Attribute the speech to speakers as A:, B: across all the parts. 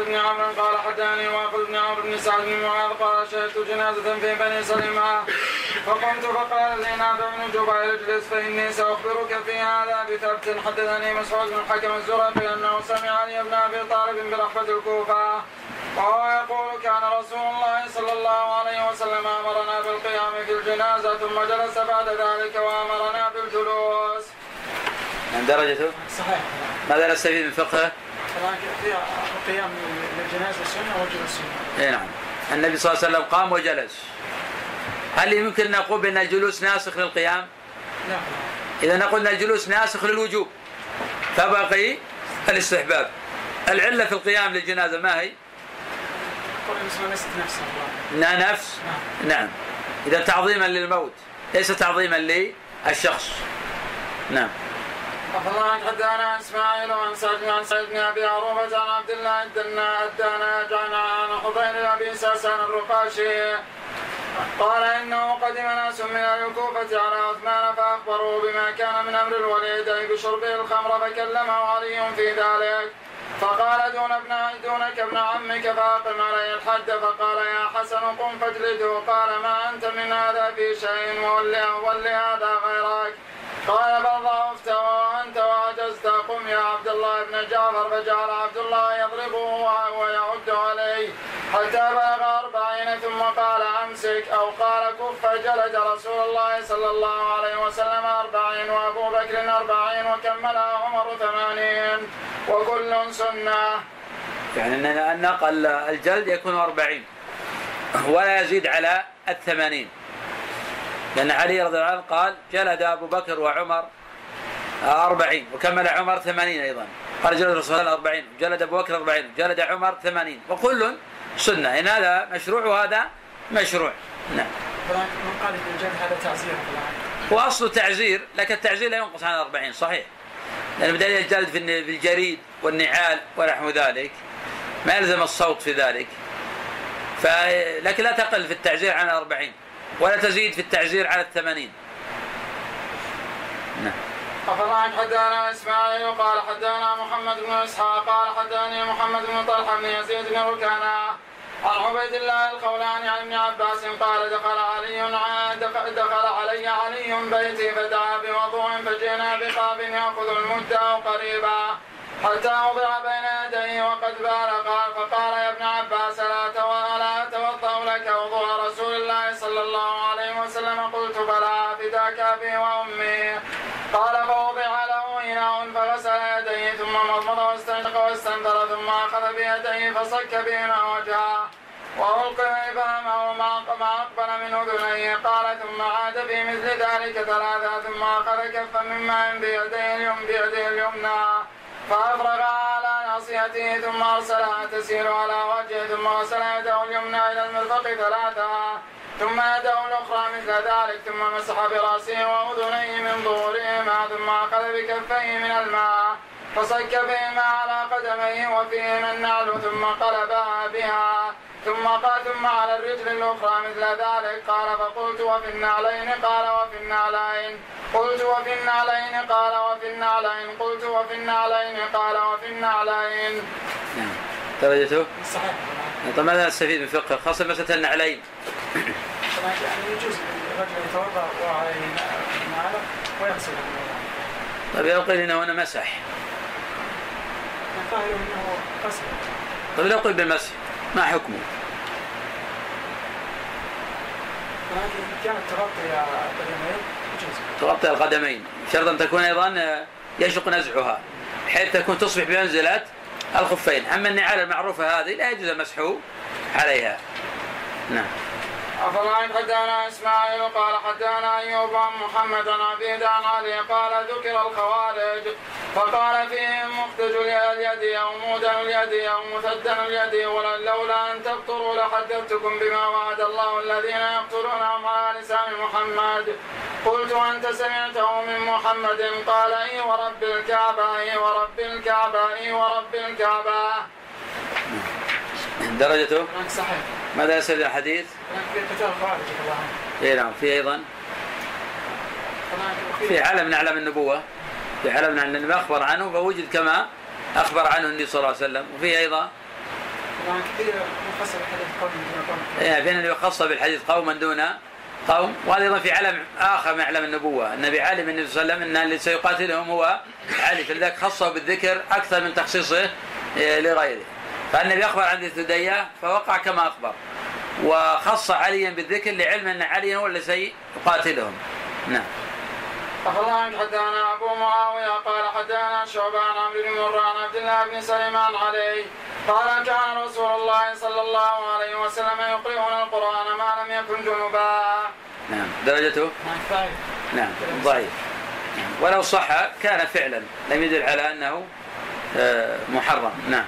A: محمد بن عمرو قال حدثني واقل بن عمرو بن سعد بن معاذ قال شهدت جنازة في بني سلمة فقمت فقال لي نافع بن جبير اجلس فإني سأخبرك في هذا بثبت حدثني مسعود بن الحكم الزرقي أنه سمع علي بن أبي طالب برحمة الكوفة وهو يقول كان رسول الله صلى الله عليه وسلم أمرنا بالقيام في الجنازة ثم جلس بعد ذلك وأمرنا بالجلوس.
B: من درجته؟
A: صحيح.
B: ماذا نستفيد من فقهه؟
A: القيام للجنازه سنه وجلوس سنه.
B: اي نعم. النبي صلى الله عليه وسلم قام وجلس. هل يمكن أن نقول بأن الجلوس ناسخ للقيام؟
A: لا.
B: إذا نقول أن الجلوس ناسخ للوجوب فبقي الاستحباب. العلة في القيام للجنازة ما هي؟
A: ليست نفس
B: نفس نعم. نعم إذا تعظيما للموت ليس تعظيما للشخص نعم
A: الله حدثنا إسماعيل عن سعد عن سعد بن أبي عروبة عن عبد الله الدنا الدانا جعنا عن حضير ابي ساسان الرقاشي. قال إنه قدم ناس من الكوفة على عثمان فأخبروه بما كان من أمر الوليد أي بشربه الخمر فكلمه علي في ذلك. فقال دون ابن دونك ابن عمك فأقم عليه الحد. فقال يا حسن قم فاجلده. قال ما أنت من هذا في شيء ولي هذا غيرك. قال بل ضعفت وانت وعجزت قم يا عبد الله بن جعفر فجعل عبد الله يضربه ويعد عليه. حتى بلغ أربعين ثم قال أمسك أو قال كف فجلد رسول الله صلى الله عليه وسلم أربعين وأبو بكر أربعين وكملها عمر ثمانين وكل سنة.
B: يعني أن أقل الجلد يكون أربعين ولا يزيد على الثمانين. لأن علي رضي الله عنه قال جلد أبو بكر وعمر أربعين وكمل عمر ثمانين أيضا. قال جلد الرسول الله أربعين جلد أبو بكر أربعين جلد عمر ثمانين. وكل سنة إن هذا مشروع وهذا مشروع. نعم.
A: من قال الجلد هذا تعزير
B: وأصل تعزير لكن التعزير لا ينقص عن الأربعين صحيح. لأن بدليل الجلد في الجريد والنعال ونحو ذلك. ما يلزم الصوت في ذلك. لكن لا تقل في التعزير عن الأربعين ولا تزيد في التعزير على الثمانين.
A: نعم. أفضل حدانا إسماعيل قال حدانا محمد بن إسحاق قال حداني محمد بن طلحة بن يزيد بن ركانا عن عبيد الله الخولاني عن ابن عباس قال دخل علي دخل علي علي بيتي فدعا بوضوء فجئنا بقاب يأخذ المدة قريبا حتى وضع بين يديه وقد بال قال فقال يا ابن عباس لا اتوضا لك وضوء رسول الله صلى الله عليه وسلم قلت بلى فداك ابي وامي قال فوضع له اناء فغسل يديه ثم مضمض واستنشق واستنثر ثم اخذ بهما وجهه وألقي فهمه ما أقبل من أذنيه قال ثم عاد في مثل ذلك ثلاثة ثم أخذ كفا من ماء بيديه بيده اليمنى. فأفرغ على ناصيته ثم أرسلها تسير على وجهه ثم غسل يده اليمنى إلى المرفق ثلاثة ثم يده الأخرى مثل ذلك ثم مسح برأسه وأذنيه من ظهورهما ثم أخذ بكفيه من الماء. فصك بهما على قدميه وفيهما النعل ثم قلبها بها. ثم قال ثم على الرجل الأخرى مثل ذلك. قال فقلت وفي النعلين قال وفي النعلين. قلت وفي النعلين قال وفي النعلين. قلت وفي النعلين قال وفي النعلين.
B: نعم. درجته؟
A: صحيح.
B: طيب ماذا نستفيد من فقه؟ خاصة مسألة النعلين؟
A: يعني يجوز الرجل يتوضأ وعليه نعله ويغسل.
B: طيب انه هنا مسح.
A: الظاهر انه
B: طيب لو قيل بالمسح ما حكمه؟
A: كانت تغطي القدمين.
B: تغطي القدمين شرط أن تكون أيضا يشق نزعها. حيث تكون تصبح بمنزلة الخفين. أما النعال المعروفة هذه لا يجوز المسح عليها. نعم.
A: أفلا حدانا إسماعيل قال حدانا أيوب عن محمد عن عبيد عن علي قال ذكر الخوارج. فقال فيهم مختج اليد أو مودن اليد أو مثدن اليد ولولا أن تبطروا لحدثتكم بما وعد الله الذين يقتلونهم على لسان محمد. قلت أنت سمعته من محمد. قال إي ورب الكعبة إي ورب الكعبة إي ورب الكعبة.
B: درجته؟
A: صحيح.
B: ماذا الحديث؟
A: في قتال خارج
B: اي نعم في أيضا في علم من أعلام النبوة في علم من النبوه أخبر عنه فوجد كما أخبر عنه النبي صلى الله عليه وسلم وفي أيضا يعني بين اللي يخص بالحديث قوما دون قوم وهذا أيضا في علم آخر من أعلام النبوة، النبي علم النبي صلى الله عليه وسلم إن اللي سيقاتلهم هو علي فلذلك خصه بالذكر أكثر من تخصيصه آه، لغيره. فالنبي أخبر عن ذي الثدية فوقع كما أخبر. وخص عليا بالذكر لعلم أن عليا هو الذي سيقاتلهم. نعم.
A: أخبرنا عنك حدثنا أبو معاوية قال حدثنا شعبان عمرو بن مران عبد الله بن سليمان عليه قال كان رسول الله صلى الله عليه وسلم يقرئنا القرآن ما لم يكن جنبا.
B: نعم. درجته؟ نعم. ضعيف. ولو صح كان فعلا. لم يدل على أنه آه، محرم. نعم.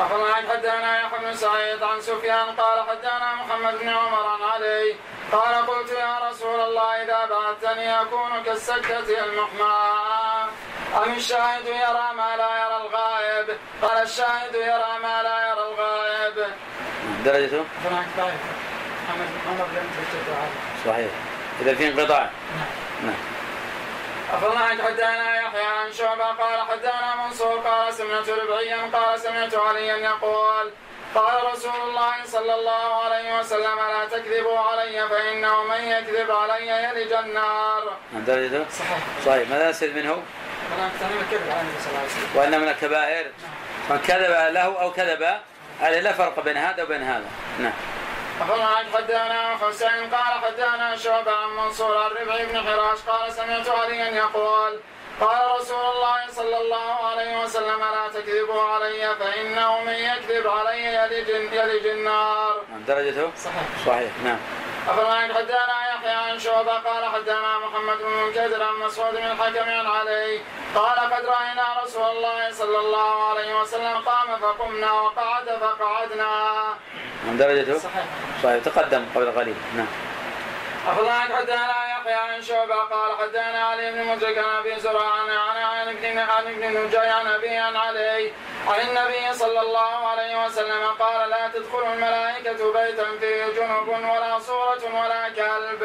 A: أخبرنا حدثنا يحيى بن سعيد عن سفيان قال حدثنا محمد بن عمر عن علي قال قلت يا رسول الله إذا بعثتني أكون كالسكة المحماة. أم الشاهد يرى ما لا يرى الغائب؟ قال الشاهد يرى ما لا يرى الغائب.
B: درجته
A: محمد بن عمر لم
B: صحيح. إذا في انقطاع نعم.
A: نعم أخبرنا حدثنا يحيى عن شعبة قال حدثنا منصور قال سمعت ربعيا قال سمعت عليا يقول قال رسول الله صلى الله عليه وسلم لا تكذبوا علي فإنه من يكذب علي يلج النار.
B: درجته؟ صحيح. صحيح ماذا نستفيد منه؟ وأن من الكبائر من كذب له أو كذب عليه لا فرق بين هذا وبين هذا. نعم.
A: أخبرنا حدانا حسين قال حدانا شعبة عن منصور الربعي بن حراش قال سمعت عليا يقول قال رسول الله صلى الله عليه وسلم لا تكذبوا علي فإنه من يكذب علي يلج, يلج النار.
B: نعم درجته؟ صحيح. صحيح نعم.
A: أخبرنا حدانا يحيى عن شعبة؟ قال حدانا محمد بن منكدر عن مسعود بن الحكم عن علي. قال قد رأينا رسول الله صلى الله عليه وسلم قام فقمنا وقعد فقعدنا.
B: من درجته؟ صحيح. صحيح تقدم قبل قليل. نعم.
A: أخبرنا حدثنا يحيى عن شعبة قال حدثنا علي بن مدرك عن أبي زرع عن عن ابن عن ابن نجاي عن أبي عن علي عن النبي صلى الله عليه وسلم قال لا تدخل الملائكة بيتا فيه جنب ولا صورة ولا كلب.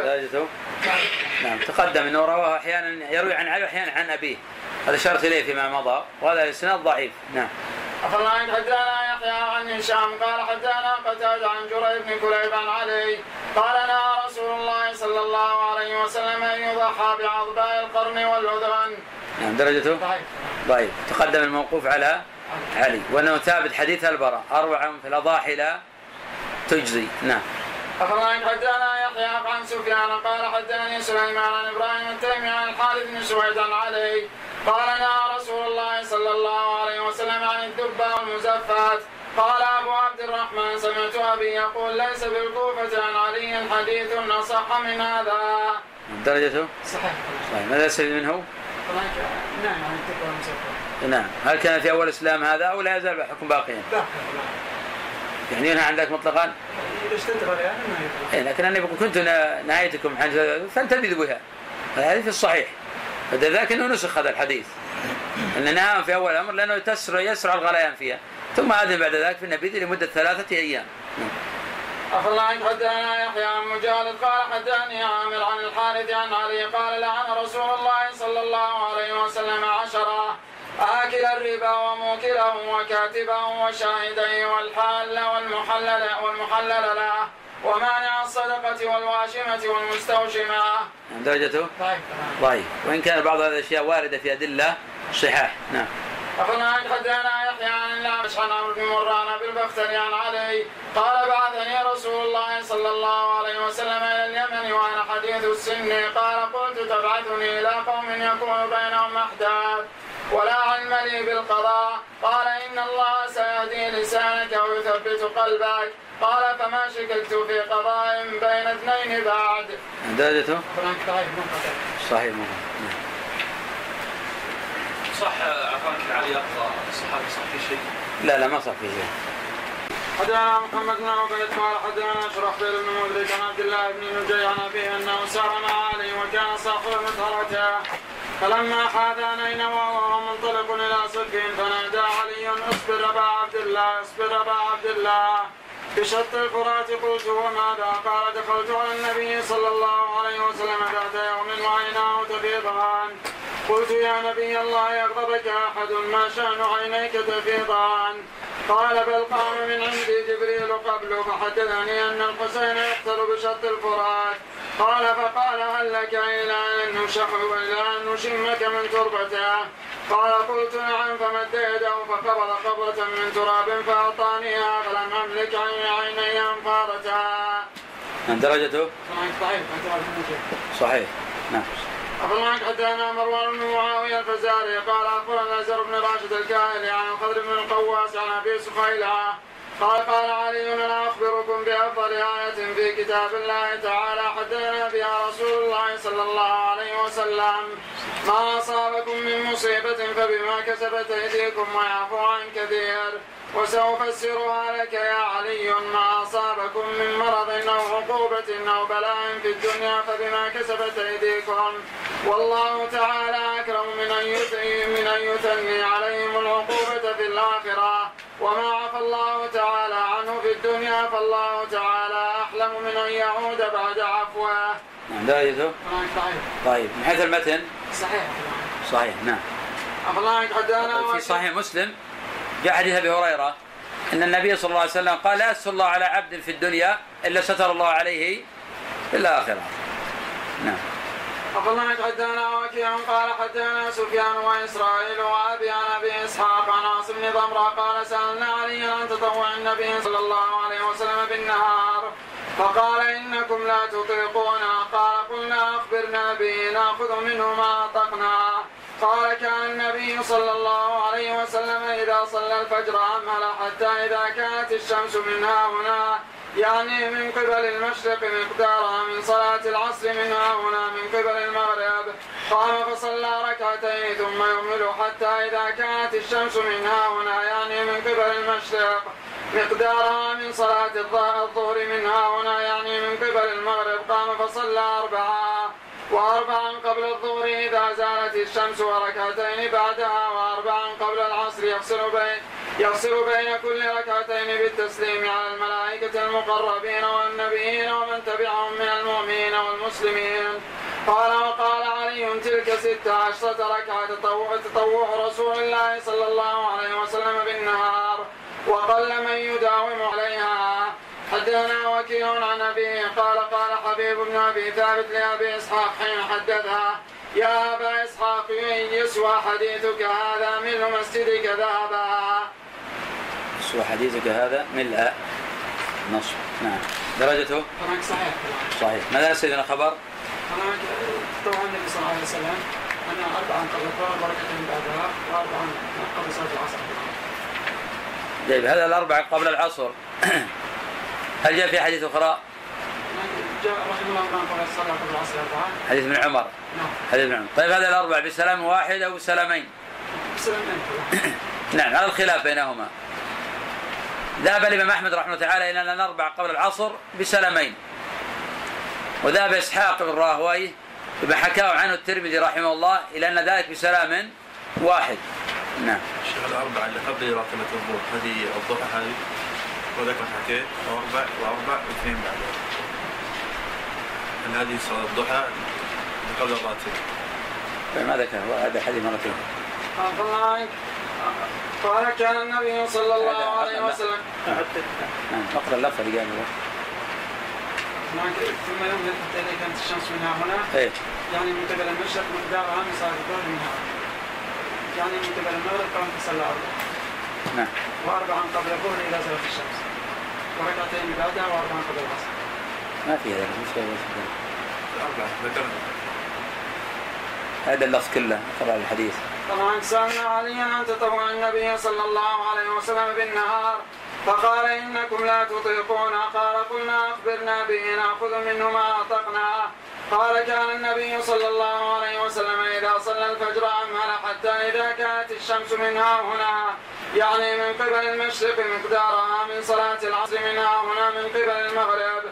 B: نعم تقدم إنه رواه أحيانا يروي عن علي واحيانا عن أبيه. هذا اشرت إليه فيما مضى وهذا إسناد ضعيف نعم.
A: أخبرنا حدثنا يحيى عن هشام قال حدثنا قتادة عن جرير بن كليب عن علي قال نهى رسول الله صلى الله عليه وسلم أن يضحى بعضباء القرن والأذن.
B: نعم درجته؟ ضعيف. ضعيف تقدم الموقوف على علي وأنه ثابت حديث البراء أربع في الأضاحي لا تجزي نعم.
A: أخبرنا حدثنا يحيى عن سفيان قال حدثني سليمان عن إبراهيم التيمي عن الحارث بن سويد عن علي. قال نهى رسول الله صلى الله عليه وسلم عن الدبة والمزفات. قال أبو عبد الرحمن سمعت أبي يقول ليس بالكوفة عن علي حديث أصح من هذا.
B: درجته؟
A: صحيح.
B: صحيح ماذا يستفيد منه؟
A: نعم عن الدبة والمزفات.
B: نعم. هل كان في أول الإسلام هذا أو لا يزال الحكم باقيا؟ باقي يعني ينهى عن ذلك مطلقا؟ إيه لكن أنا كنت نهايتكم عن فانتبذوا بها. هذا في الصحيح. فذاك إنه نسخ هذا الحديث. إن نهاهم في أول الأمر لأنه تسرع يسرع الغليان فيها. ثم أذن بعد ذلك في النبيذ لمدة ثلاثة أيام.
A: أخبرنا عنك حدثنا يحيى عن مجالد قال حدثني عامر عن الحارث عن علي. قال لعن رسول الله صلى الله عليه وسلم عشرة. آكل الربا وموكله وكاتبه وشاهديه والحال والمحلل والمحلل له ومانع الصدقة والواشمة والمستوشمة.
B: درجته؟ ضعيف ضعيف وإن كان بعض هذه الأشياء واردة في أدلة صحاح نعم.
A: أخبرنا عن حدثنا يحيى عن الأعمش عن عمرو بن مران بالبختري عن علي. قال بعثني رسول الله صلى الله عليه وسلم إلى اليمن وأنا حديث السن. قال قلت تبعثني إلى قوم يكون بينهم أحداث. ولا علم لي بالقضاء قال إن الله سيهدي لسانك ويثبت قلبك قال فما شككت في قضاء بين اثنين بعد
B: درجته؟
A: صحيح.
C: صح عفانك علي الصحابي صح في شيء؟
B: لا لا ما صح في شيء
A: حدثنا محمد بن عبيد قال حدثنا شرحبيل بن مدرك عن عبد الله بن نجي عن أبيه أنه سار مع علي وكان صاحب مطهرته فلما حاذ نينوى وهو منطلق إلى صفين فنادى علي اصبر أبا عبد الله اصبر أبا عبد الله. بشط الفرات قلت وماذا؟ قال دخلت على النبي صلى الله عليه وسلم بعد يوم وعيناه تفيضان. قلت يا نبي الله يغضبك أحد ما شأن عينيك تفيضان؟ قال بل قام من عندي جبريل قبل فحدثني أن الحسين يقتل بشط الفرات قال فقال هل لك إلى أن نشح إلى أن نشمك من تربته قال قلت نعم فمد يده فقبض قبضة من تراب فأعطانيها فلم أملك عيني أنفاضتها.
B: من درجته؟
A: صحيح
B: صحيح نعم.
A: أخبرنا حدثنا مروان بن معاوية الفزاري قال أخبرنا زر بن راشد الكاهلي عن الخضر بن القواس عن أبي سخيلة قال قال علي أنا أخبركم بأفضل آية في كتاب الله تعالى حدثنا بها رسول الله صلى الله عليه وسلم. ما أصابكم من مصيبة فبما كسبت أيديكم ويعفو عن كثير وسأفسرها لك يا علي ما أصابكم من مرض أو عقوبة أو بلاء في الدنيا فبما كسبت أيديكم والله تعالى أكرم من أن من أن يثني عليهم العقوبة في الآخرة وما عفى الله تعالى عنه في الدنيا فالله تعالى أحلم من أن يعود بعد عفوه.
B: نعم درجته؟ طيب من حيث المتن؟
A: صحيح
B: صحيح نعم. في صحيح مسلم جاء حديث أبي هريرة أن النبي صلى الله عليه وسلم قال لا يستر الله على عبد في الدنيا إلا ستر الله عليه في الآخرة. نعم.
A: أخبرنا حدثنا وكيع قال حدثنا سفيان وإسرائيل وأبي عن أبي إسحاق عن عاصم بن ضمرة قال سألنا علي عن تطوع النبي صلى الله عليه وسلم بالنهار فقال إنكم لا تطيقون. قال قلنا أخبرنا به نأخذ منه ما أطقنا. قال كان النبي صلى الله عليه وسلم إذا صلى الفجر أمهل حتى إذا كانت الشمس من هنا يعني من قبل المشرق مقدارها من صلاة العصر من هنا من قبل المغرب. قام فصلى ركعتين ثم يمهل حتى إذا كانت الشمس من هنا يعني من قبل المشرق. مقدارها من صلاة الظهر من هنا يعني من قبل المغرب. قام فصلى أربعة وأربعا قبل الظهر إذا زالت الشمس وركعتين بعدها وأربعا قبل العصر. يفصل بين يفصل بين كل ركعتين بالتسليم على الملائكة المقربين والنبيين ومن تبعهم من المؤمنين والمسلمين. قال وقال علي تلك ست عشرة ركعة تطوع, تطوع رسول الله صلى الله عليه وسلم بالنهار وقل من يداوم عليها. حدثنا وكيع عن أبيه قال قال حبيب بن أبي ثابت لأبي إسحاق حين حدثها يا أبا إسحاق يسوى حديثك هذا ملء مسجدك ذهبا.
B: يسوى حديثك هذا ملء نصف نعم. درجته؟
A: صحيح.
B: صحيح. ماذا سيدنا خبر؟
A: طبعا النبي صلى الله عليه وسلم أن أربعا قبل الظهر بركة بعدها وأربعا قبل صلاة العصر.
B: طيب هذا الأربعة قبل العصر. هل جاء في حديث أخرى؟
A: جاء رحمه الله قبل الصلاة قبل العصر أربعة
B: حديث ابن عمر.
A: نعم.
B: حديث ابن عمر. طيب هذا الأربع بسلام واحد أو بسلامين؟
A: بسلامين.
B: نعم على الخلاف بينهما. ذهب الإمام أحمد رحمه الله تعالى إلى أن الأربع قبل العصر بسلامين. وذهب إسحاق بن راهويه بما حكاه عنه الترمذي رحمه الله إلى أن ذلك بسلام واحد. نعم.
C: الشيخ الأربعة اللي قبل راتبة الظهر هذه الضحى هذه وذاك ركعتين وأربع وأربع واثنين بعدها هل هذه صلاة الضحى قبل الراتب.
B: ما ذكر هذا حديث مرتين
A: الله قال كان النبي صلى الله عليه وسلم.
B: نعم اقرا اللفظ اللي قاله
A: ثم يوم حتى اذا كانت الشمس منها هنا
B: إيه.
A: يعني من قبل المشرق مقدارها من صلاه الظهر منها يعني من قبل المغرب كان تصلى اربعه
B: نعم.
A: واربعا قبل الظهر اذا زالت الشمس. وركعتين بعدها واربعا قبل العصر.
B: ما في هذا مش
C: الأربعة ذكرنا.
B: هذا اللفظ كله اقرا الحديث.
A: طبعا سألنا عليا عن تطوع النبي صلى الله عليه وسلم بالنهار. فقال إنكم لا تطيقون. قال قلنا أخبرنا به نأخذ منه ما أطقنا. قال كان النبي صلى الله عليه وسلم إذا صلى الفجر أمهل حتى إذا كانت الشمس منها هنا. يعني من قبل المشرق مقدارها من صلاة العصر منها هنا من قبل المغرب.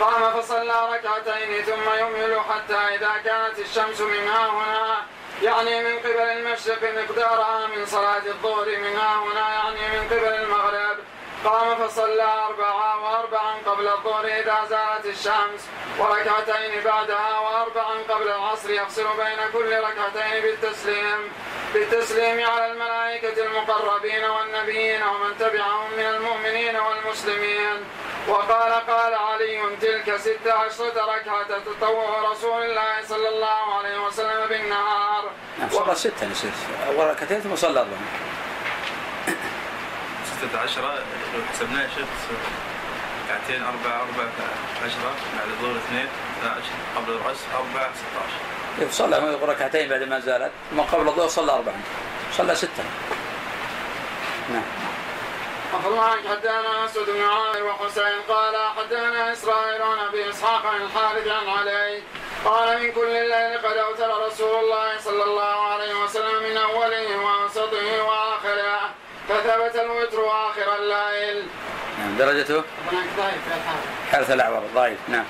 A: قام فصلى ركعتين ثم يمهل حتى إذا كانت الشمس منها هنا. يعني من قبل المشرق مقدارها من صلاة الظهر منها هنا يعني من قبل المغرب. قام فصلى أربعة وأربعا قبل الظهر إذا زالت الشمس. وركعتين بعدها وأربعا قبل العصر يفصل بين كل ركعتين بالتسليم. بالتسليم على الملائكة المقربين والنبيين ومن تبعهم من المؤمنين والمسلمين. وقال قال علي تلك ست عشرة ركعة تطوع رسول الله صلى الله عليه وسلم بالنهار.
B: نعم صلى ستة نسيت أول ركعتين ثم صلى أربعة.
C: ستة عشرة لو حسبناها يا شيخ ركعتين أربعة أربعة عشرة بعد الظهر اثنين 12 قبل العصر أربعة 16
B: إيه، صلى ركعتين بعد ما زالت ثم قبل الظهر صلى أربعة. صلى ستة. نعم.
A: أخبرنا عنك حدثنا أسود بن عامر وحسين قال حدثنا إسرائيل عن أبي إسحاق عن الحارث عن علي قال من كل الليل قد أوتر رسول الله صلى الله عليه وسلم من أوله وأوسطه وآخره فثبت الوتر آخر الليل.
B: نعم درجته؟ حارث الأعور ضعيف نعم.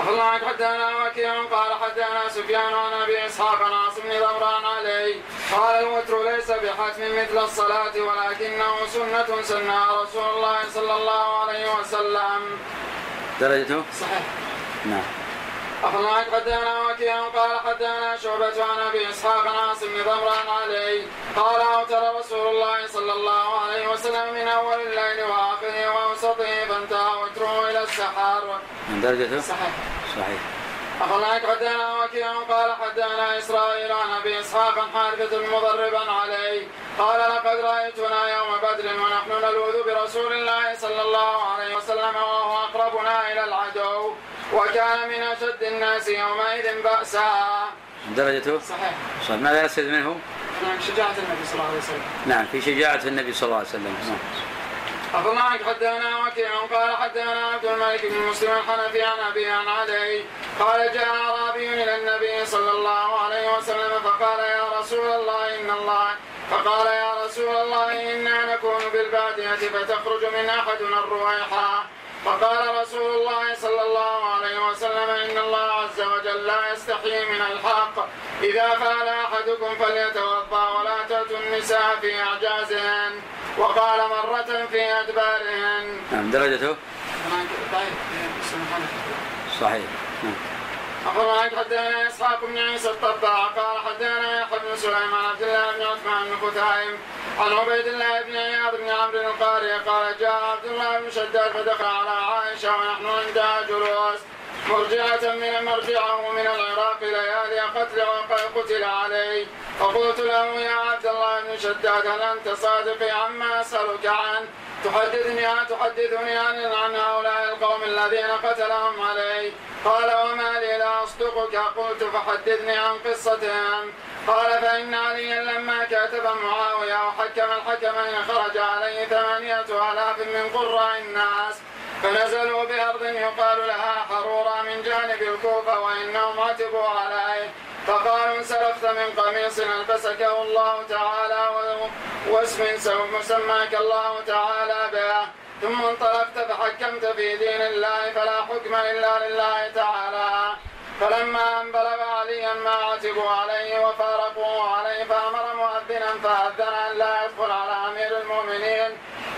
A: أخبرنا عنك حدثنا وكيع قال حدثنا سفيان عن أبي إسحاق عن عاصم بن ضمران عليه قال الوتر ليس بحتم مثل الصلاة ولكنه سنة سنها رسول الله صلى الله عليه وسلم.
B: درجته؟
A: صحيح.
B: نعم.
A: أخبرنا حدثنا وكيع قال حدثنا شعبة عن أبي إسحاق عاصم بن ضمران عليه قال أوتر رسول الله صلى الله عليه وسلم من أول الليل وآخره وأوسطه فانتهى وتره إلى السحر.
B: من درجته؟
A: صحيح.
B: صحيح.
A: أخبرنا حدثنا وكيع قال حدثنا إسرائيل عن أبي إسحاق حارثة مضربا عليه قال لقد رأيتنا يوم بدر ونحن نلوذ برسول الله صلى الله عليه وسلم وهو أقربنا إلى العدو وكان من أشد الناس يومئذ بأسا
B: درجته؟
A: صحيح
B: صحيح ماذا يستفيد منه؟
A: نعم شجاعة النبي صلى الله عليه وسلم
B: نعم في شجاعة النبي صلى الله عليه وسلم نعم.
A: أخبرنا عنك حدثنا وكيع قال حدثنا عبد الملك بن مسلم الحنفي عن أبي عن علي قال جاء أعرابي إلى النبي صلى الله عليه وسلم فقال يا رسول الله إن الله فقال يا رسول الله إنا نكون بالبادية فتخرج من أحدنا الرويحة فقال رسول الله صلى الله عليه وسلم إن الله عز وجل لا يستحيي من الحق. إذا فعل أحدكم فليتوضأ ولا تأتوا النساء في أعجازهن. وقال مرة في أدبارهن
B: نعم درجته؟ صحيح. نعم
A: أخبرنا حدثنا إسحاق بن عيسى الطباع. قال حدثنا يحيى بن سليمان عبد الله بن عثمان بن خثيم عن عبيد الله بن عياض بن عمرو القاري قال جاء عبد الله بن شداد فدخل على عائشة ونحن عندها جلوس. مرجعة من مرجعه من العراق ليالي قتل قتل عليه. فقلت له يا عبد الله بن شداد هل أنت صادق عما أسألك عنه؟ تحدثني تحدثني عن عن هؤلاء القوم الذين قتلهم علي قال وما لي لا أصدقك. قلت فحدثني عن قصتهم. قال فإن عليا لما كاتب معاوية وحكم الحكمين خرج عليه ثمانية آلاف من قراء الناس. فنزلوا بأرض يقال لها حرورا من جانب الكوفة وإنهم عتبوا عليه. فقالوا انسلخت من قميص ألبسكه الله تعالى واسم مسماك الله تعالى به. ثم انطلقت فحكمت في دين الله فلا حكم إلا لله تعالى. فلما ان بلغ عليا ما عتبوا عليه وفارقوه عليه فأمر مؤذنا فأذن أن لا يدخل على أمير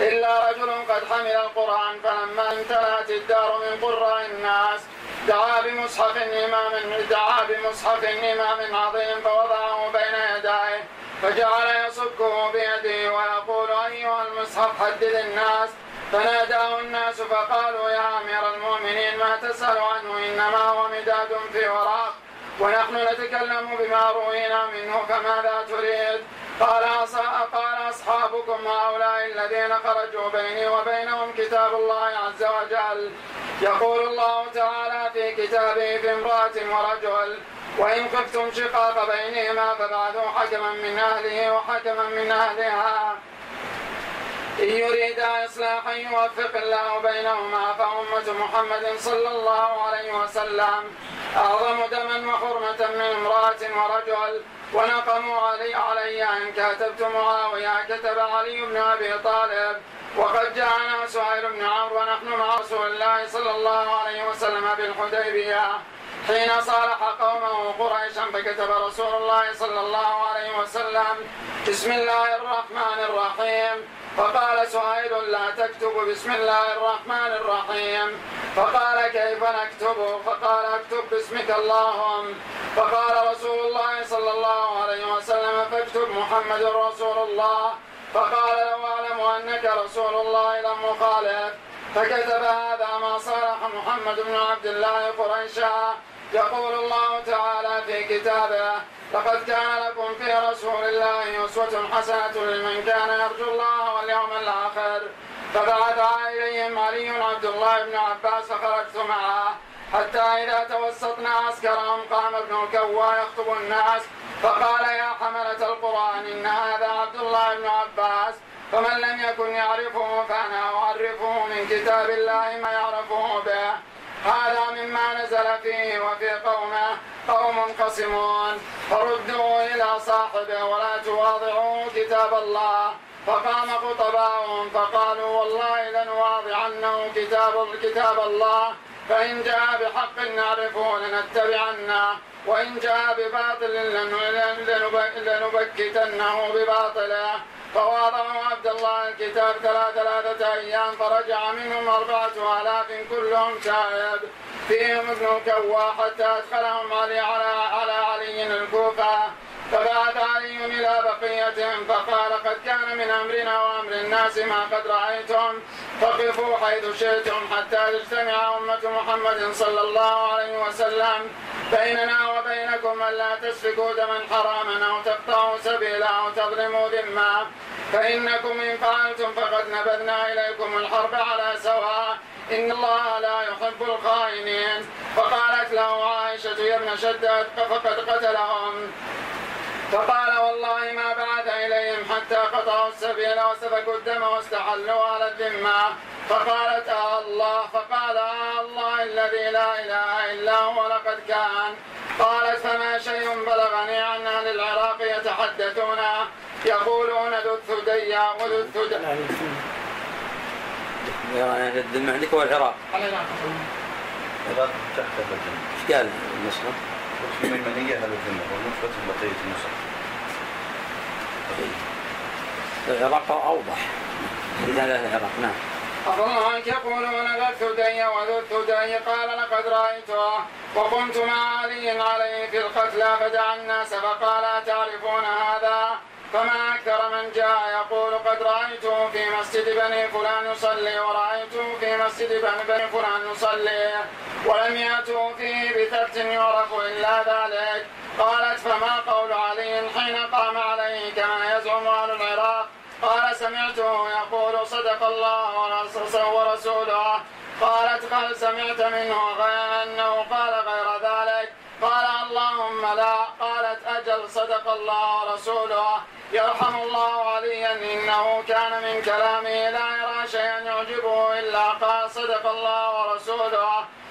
A: إلا رجل قد حمل القرآن فلما امتلأت الدار من قراء الناس دعا بمصحف إمام دعا بمصحف إمام عظيم فوضعه بين يديه فجعل يصكه بيده ويقول أيها المصحف حدد الناس فناداه الناس فقالوا يا أمير المؤمنين ما تسأل عنه إنما هو مداد في وراق ونحن نتكلم بما روينا منه فماذا تريد؟ قال قال أصحابكم هؤلاء الذين خرجوا بيني وبينهم كتاب الله عز وجل. يقول الله تعالى في كتابه في امرأة ورجل وإن خفتم شقاق بينهما فبعثوا حكما من أهله وحكما من أهلها. إن يريدا إصلاحا يوفق الله بينهما فأمة محمد صلى الله عليه وسلم أعظم دما وحرمة من امرأة ورجل. ونقموا علي علي أن كاتبت معاوية كتب علي بن أبي طالب. وقد جاءنا سهيل بن عمرو ونحن مع رسول الله صلى الله عليه وسلم بالحديبية. حين صالح قومه قريشا فكتب رسول الله صلى الله عليه وسلم بسم الله الرحمن الرحيم. فقال سهيل لا تكتب بسم الله الرحمن الرحيم. فقال كيف نكتب؟ فقال اكتب باسمك اللهم. فقال رسول الله صلى الله عليه وسلم فاكتب محمد رسول الله. فقال لو أعلم أنك رسول الله لم أخالف. فكتب هذا ما صالح محمد بن عبد الله قريشا. يقول الله تعالى في كتابه لقد كان لكم في رسول الله أسوة حسنة لمن كان يرجو الله واليوم الآخر. فبعث إليهم علي عبد الله بن عباس فخرجت معه حتى إذا توسطنا عسكرهم قام ابن الكوى يخطب الناس فقال يا حملة القرآن إن هذا عبد الله بن عباس. فمن لم يكن يعرفه فأنا أعرفه من كتاب الله ما يعرفه به. هذا مما نزل فيه وفي قومه. قوم قسمون. فردوا إلى صاحبه ولا تواضعوا كتاب الله. فقام خطباؤهم فقالوا والله لنواضعنه كتاب كتاب الله. فإن جاء بحق نعرفه لنتبعنه. وإن جاء بباطل لنبكتنه بباطله. فواضعوا عبد الله الكتاب ثلاث ثلاثة أيام فرجع منهم أربعة آلاف كلهم تائب فيهم ابن الكوا حتى أدخلهم علي على على علي الكوفة. فبعث علي إلى بقيتهم فقال قد كان من أمرنا وأمر الناس ما قد رأيتم. فقفوا حيث شئتم حتى تجتمع أمة محمد صلى الله عليه وسلم بيننا وبينكم ألا تسفكوا دما حراما أو تقطعوا سبيلا أو تظلموا ذمة. فإنكم إن فعلتم فقد نبذنا إليكم الحرب على سواء. إن الله لا يحب الخائنين. فقالت له عائشة يا ابن شداد فقد قتلهم. فقال والله ما بعث إليهم حتى قطعوا السبيل وسفكوا الدم واستحلوا على الذمة. فقالت آه الله فقال آه الله الذي لا إله إلا هو لقد كان. قالت فما شيء بلغني عن أهل العراق يتحدثون. يقولون ذو الثدي وذو الثدي
B: يعني الذمة عندك هو العراق
C: العراق تحت الذمة.
B: إيش قال النسخة؟
C: في ميمنية أهل الذمة والنصرة بقية النصر.
B: العراق أوضح. إذا العراق نعم.
A: أفضل عنك يقولون ذا الثدي وذو الثدي قال لقد رأيته وقمت مع علي عليه في القتلى فدعا الناس فقال تعرفون هذا؟ فما أكثر من جاء يقول قد رأيته في مسجد بني فلان يصلي ورأيته في مسجد بني فلان يصلي ولم يأتوا فيه بثبت يعرف إلا ذلك. قالت فما قول علي حين قام عليه كما يزعم أهل العراق؟ قال سمعته يقول صدق الله ورسوله. قالت هل سمعت منه غير أنه قال غير ذلك. قال اللهم لا قالت صدق الله ورسوله. يرحم الله عليا إنه كان من كلامه لا يرى شيئا يعجبه إلا قال صدق الله ورسوله.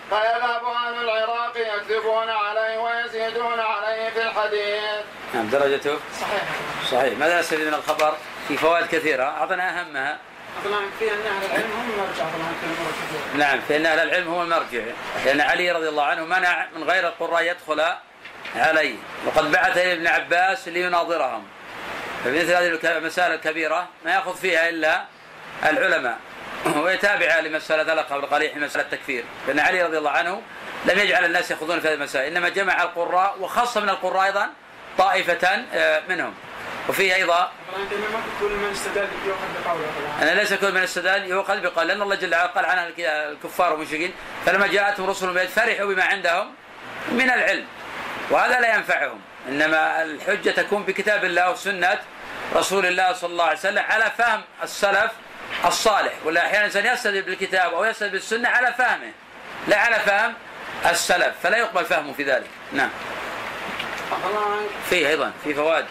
A: فيذهب أهل العراق يكذبون عليه ويزيدون عليه في الحديث.
B: نعم درجته؟
A: صحيح.
B: صحيح. ماذا نستفيد من الخبر؟ في فوائد كثيرة. أعطنا أهمها.
A: طبعا في أن أهل العلم هم مرجع طبعا في
B: نعم فإن أهل العلم هو المرجع. لأن علي رضي الله عنه منع من غير القراء يدخل عليه وقد بعث إلى ابن عباس ليناظرهم. فمثل هذه المسائل الكبيرة ما يأخذ فيها إلا العلماء. ويتابع لمسألة ذلك قبل قليل مسألة التكفير. لأن علي رضي الله عنه لم يجعل الناس يأخذون في هذه المسائل. إنما جمع القراء وخاصة من القراء أيضا طائفة آه، منهم. وفيه أيضا أنا ليس كل من استدل يؤخذ بقول لأن الله جل وعلا قال عنها الكفار والمشركين فلما جاءتهم رسل فرحوا بما عندهم من العلم. وهذا لا ينفعهم. إنما الحجة تكون بكتاب الله وسنة رسول الله صلى الله عليه وسلم على فهم السلف الصالح. ولا أحيانا الإنسان يستدل بالكتاب أو يستدل بالسنة على فهمه لا على فهم السلف. فلا يقبل فهمه في ذلك. نعم. فيه أيضا في فوائد.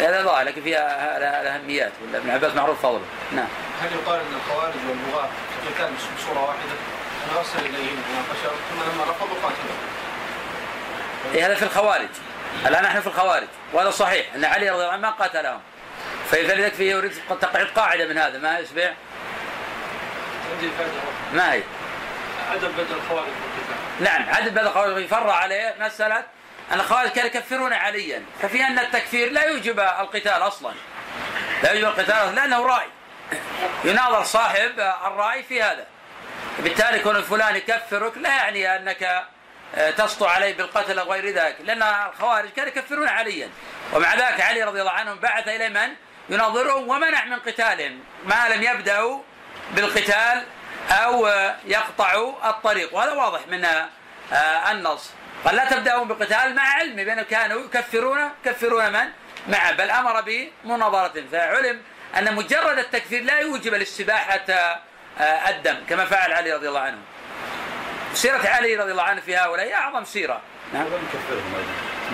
B: هذا ظاهر لكن فيها الأهميات. ولا ابن عباس معروف فضله. نعم.
C: هل يقال أن الخوارج والبغاة في قتال بصورة واحدة؟ أنا ارسل اليهم مناقشه ثم لما رفضوا قاتلوا.
B: إيه هذا في الخوارج الآن نحن في الخوارج وهذا صحيح أن علي رضي الله عنه ما قاتلهم فلذلك فيه يريد تقعيد قاعدة من هذا ما يشبع ما هي؟
C: عدم بدل الخوارج.
B: نعم عدم بدل الخوارج يفرع عليه مسألة أن الخوارج كانوا يكفرون عليا ففي أن التكفير لا يوجب القتال أصلا لا يوجب القتال لأنه رأي يناظر صاحب الرأي في هذا بالتالي كون فلان يكفرك لا يعني أنك آه، تسطو عليه بالقتل أو غير ذلك لأن الخوارج كانوا يكفرون عليا. ومع ذلك علي رضي الله عنه بعث إلى من؟ يناظرهم ومنع من قتالهم ما لم يبدأوا بالقتال أو يقطعوا الطريق. وهذا واضح من النص. قال لا تبداوا بقتال مع علمه بانهم كانوا يكفرون يكفرون من؟ معه. بل أمر بمناظرة. فعلم أن مجرد التكفير لا يوجب الاستباحه آه، الدم كما فعل علي رضي الله عنه. سيرة علي رضي الله عنه في هؤلاء هي أعظم سيرة.
D: نعم. كفرهم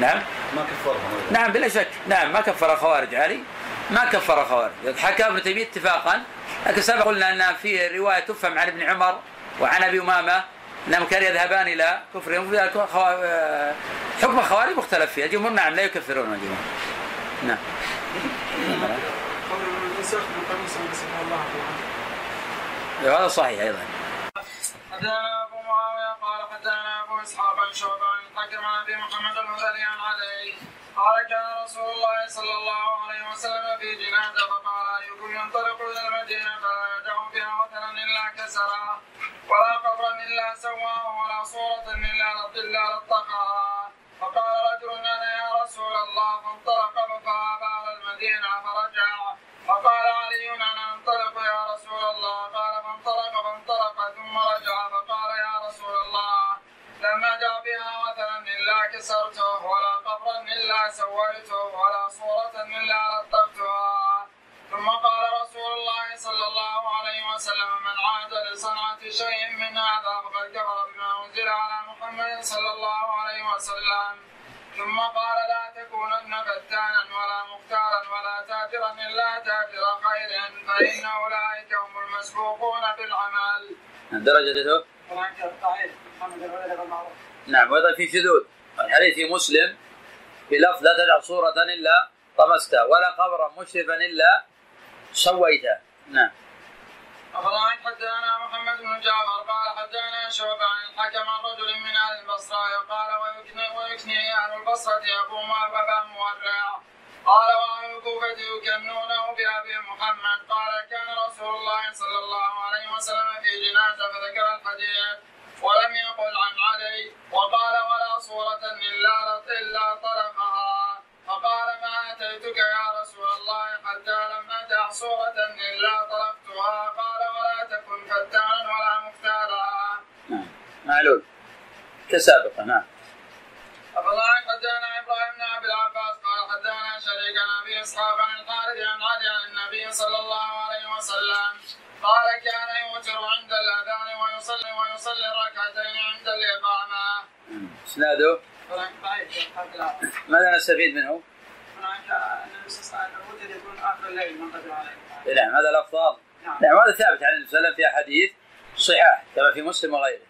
B: نعم.
D: ما كفرهم
B: نعم بلا شك. نعم ما كفر خوارج علي. ما كفر خوارج. حكى ابن تيمية اتفاقا. لكن سبق قلنا أن في رواية تفهم عن ابن عمر وعن أبي أمامة انهم كانوا يذهبان إلى كفرهم. آه، حكم الخوارج مختلف فيه. الجمهور نعم لا يكفرون الجمهور نعم. هذا صحيح أيضا.
A: حدثنا ابو معاوية قال حدثنا أبو إسحاق عن الحكم عن أبي محمد المدني عن قال كان رسول الله صلى الله عليه وسلم في جنازة فقال أيكم ينطلق إلى المدينة فلا يدعو بها وثنا إلا كسرها ولا قبرا إلا سواه ولا صورة إلا إلا لطخها فقال رجل أنا يا رسول الله. فانطلق فذهب على المدينة فرجع. فقال علي أنا انطلق يا رسول الله. قال فانطلق فانطلق ثم رجع فقال يا رسول الله لم أجع بها وثنا إلا كسرته ولا قبرا إلا سويته ولا صورة إلا لطفتها ثم قال رسول الله صلى الله عليه وسلم من عاد لصنعة شيء من هذا فقد كفر بما أنزل على محمد صلى الله عليه وسلم. ثم قال لا تكونن فتانا ولا مختارا ولا تاجرا إلا تاجر خير فإن أولئك هم المسبوقون بالعمل.
B: درجته؟ نعم وأيضا في شذوذ الحديث في مسلم في لفظ لا تدع صورة إلا طمسته ولا قبرا مشرفا إلا سويته نعم
A: أخبرنا حدثنا محمد بن جعفر قال حدثنا شعبة عن الحكم عن رجل من أهل البصرة قال ويكني, ويكني أهل البصرة أبو أبا مورع. قال وأهل الكوفة يكنونه بأبي محمد. قال كان رسول الله صلى الله عليه وسلم في جنازة فذكر الحديث ولم يقل عن علي. وقال ولا صورة إلا إلا طرقها فقال ما أتيتك يا رسول الله حتى لم أدع صورة إلا طرقتها قال ولا تكن فتانا ولا مختالا.
B: نعم. معلول. كسابقة نعم.
A: النبي صلى الله عليه وسلم قال كان يوتر عند الأذان ويصلي ويصلي ركعتين عند الإقامة.
B: إسناده ماذا نستفيد منه؟
A: النبي صلى الله عليه وسلم يكون اخر الليل عليه.
B: نعم هذا الأفضل. نعم. نعم هذا ثابت عن النبي صلى الله عليه وسلم في أحاديث صحاح كما في مسلم وغيره.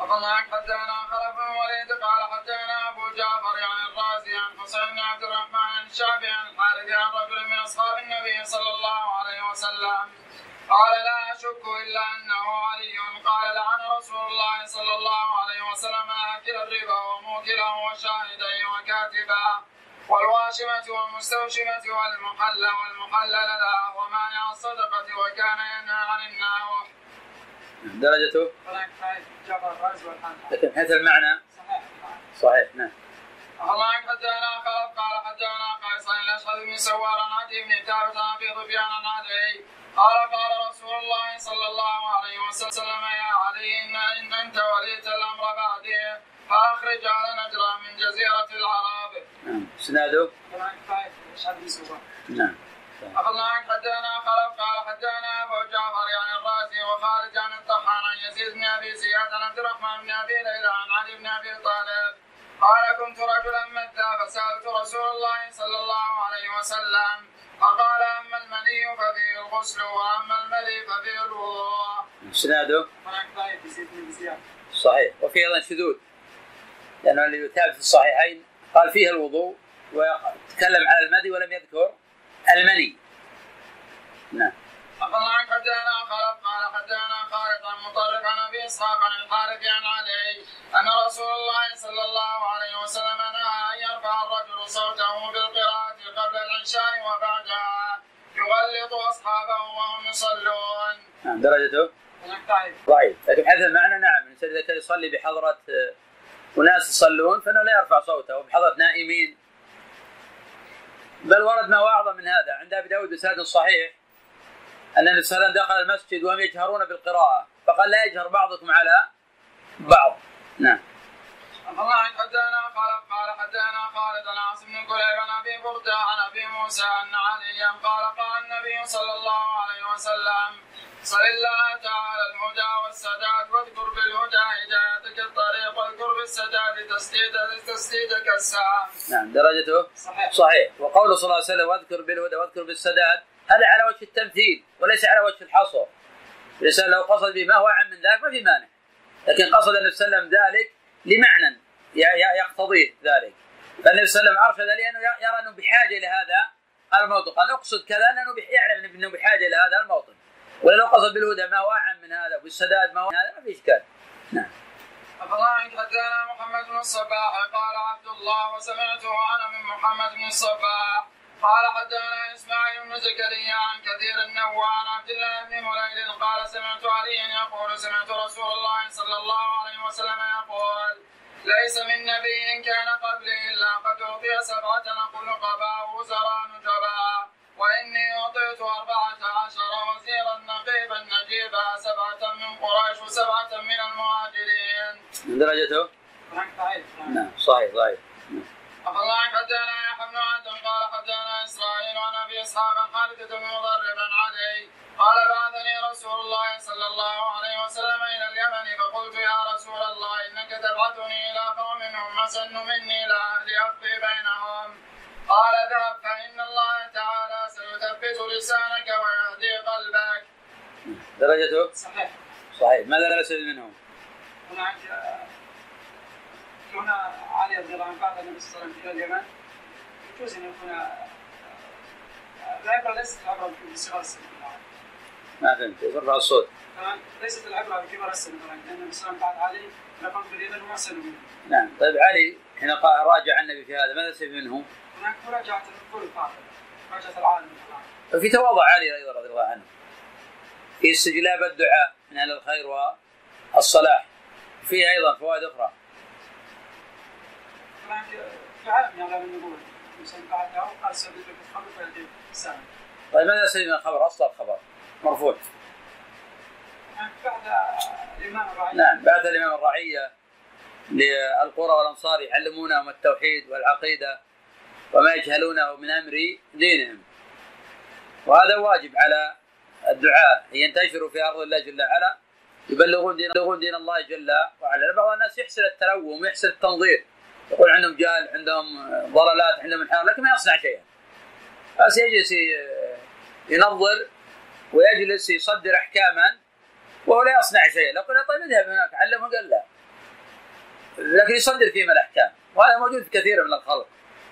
A: وقال حدثنا خلف بن وليد قال حدثنا أبو جعفر يعني الرازي عن حسين بن عبد الرحمن عن الشافعي عن الحارث عن رجل من أصحاب النبي صلى الله عليه وسلم. قال لا أشك إلا أنه علي قال لعن رسول الله صلى الله عليه وسلم أكل الربا وموكله وشاهديه وكاتبه. والواشمة والمستوشمة والمحلى والمحلل له ومانع الصدقة وكان ينهى عن الناوح.
B: درجته؟ لكن حيث المعنى صحيح صحيح نعم
A: الله حدثنا خلف قال حدثنا قيس بن الاشهد بن سوار عن عدي بن ثابت عن ابي ظبيان عن علي قال قال رسول الله صلى الله عليه وسلم يا علي ان ان انت وليت الامر بعدي فاخرج على نجرة من جزيرة العرب.
B: نعم اسناده؟
A: نعم أخذنا عنك حدثنا خلف قال حدثنا أبو جعفر يعني الرازي وخالد عن الطحان عن يزيد بن أبي زياد عن عبد الرحمن بن أبي ليلى عن علي بن أبي طالب قال كنت رجلا مدا فسألت رسول الله صلى الله عليه وسلم فقال أما المني ففيه الغسل وأما الملي ففيه الوضوء.
B: إسناده؟ صحيح وفي أيضا شذوذ لأنه اللي يتابع في الصحيحين قال فيها الوضوء وتكلم على المدي ولم يذكر المني نعم.
A: الله عنك حدثنا خلف قال حدثنا خالد عن مطرف عن أبي إسحاق عن الحارث عن علي أن رسول الله صلى الله عليه وسلم نهى أن يرفع الرجل صوته بالقراءة قبل العشاء وبعدها يغلط أصحابه وهم يصلون.
B: نعم درجته؟ ضعيف. لكن حدث المعنى نعم الإنسان إذا كان يصلي بحضرة آه، أناس يصلون فإنه لا يرفع صوته وبحضرة نائمين بل ورد ما هو أعظم من هذا عند أبي داود بسند صحيح أن النبي صلى الله عليه وسلم دخل المسجد وهم يجهرون بالقراءة فقال لا يجهر بعضكم على بعض. نعم.
A: الله حدثنا قال قال حدثنا خالد عن عاصم بن كليب عن أبي بردة عن أبي موسى أن عليا قال قال النبي صلى الله عليه وسلم صل الله تعالى الهدى والسداد واذكر بالهدى هدايتك الطريق واذكر بالسداد تسديد تسديدك الساعة.
B: نعم درجته
A: صحيح.
B: صحيح وقوله صلى الله عليه وسلم واذكر بالهدى واذكر بالسداد هذا على وجه التمثيل وليس على وجه الحصر الإنسان لو قصد به ما هو اعم من ذلك ما في مانع لكن قصد النبي صلى الله عليه وسلم ذلك لمعنى يقتضيه ذلك. فالنبي صلى الله عليه وسلم أرشد لأنه يرى أنه بحاجة إلى هذا الموطن. قال اقصد كذا لأنه يعلم إنه بحاجة إلى هذا الموطن. ولو قصد بالهدى ما هو أعم من هذا؟ والسداد ما هو هذا؟ ما في إشكال. نعم.
A: الله حدثنا محمد بن الصباح؟ قال عبد الله وسمعته أنا من محمد بن الصباح. قال حدثنا إسماعيل بن زكريا عن كثير النوان عبد الله بن مليل قال سمعت عليا يقول سمعت رسول الله صلى الله عليه وسلم يقول ليس من نبي كان قبلي إلا قد اعطي سبعة نقول قباء وزراء نجباء وإني أعطيت أربعة عشر وزيرا نقيبا نجيبا سبعة من قريش وسبعة من المهاجرين.
B: درجته؟ نعم صحيح صحيح.
A: الله حدثنا عن ابي اسحاق عن خالد بن مضرب عن علي قال بعثني رسول الله صلى الله عليه وسلم إلى اليمن فقلت يا رسول الله إنك تبعثني إلى قوم هم أسن مني لا- لاقضي بينهم. قال اذهب فإن الله تعالى سيثبت لسانك ويهدي قلبك.
B: درجته؟
A: صحيح.
B: صحيح. ماذا نستفيد منه؟
A: هناك هنا علي رضي الله عنه بعث النبي صلى الله عليه وسلم إلى اليمن. يجوز أن يكون العبرة ليست العبرة السن
B: ما فهمت. ارفع الصوت.
A: ليست العبرة بكبر السن لأن وسلم بعد علي لقد في اليمن وما سن منه.
B: نعم. طيب علي حين راجع النبي في هذا ماذا نستفيد منه؟
A: هناك مراجعة الكل مراجعة العالم
B: ففي تواضع علي أيضا رضي الله عنه. في استجلاب الدعاء من أهل الخير والصلاح. فيه أيضا فوائد
A: أخرى. في عالم يعلم النبوة. الإنسان بعد قال في الخمر
B: طيب ماذا نستفيد من الخبر؟ أصل الخبر. مرفوع.
A: بعد الإمام الرعية.
B: نعم بعث الإمام الرعية للقرى والأنصار يعلمونهم التوحيد والعقيدة وما يجهلونه من أمر دينهم. وهذا واجب على الدعاء أن ينتشروا في أرض الله جل وعلا يبلغون دين يبلغون دين الله جل وعلا. بعض الناس يحسن التلوم ويحسن التنظير. يقول عندهم جهل عندهم ضلالات عندهم انحراف لكن ما يصنع شيئا. بس يجلس ينظر ويجلس يصدر أحكاما وهو لا يصنع شيئا. لو قلنا طيب اذهب هناك. علمه قال لا. لكن يصدر فيما الاحكام وهذا موجود في كثير من الخلق.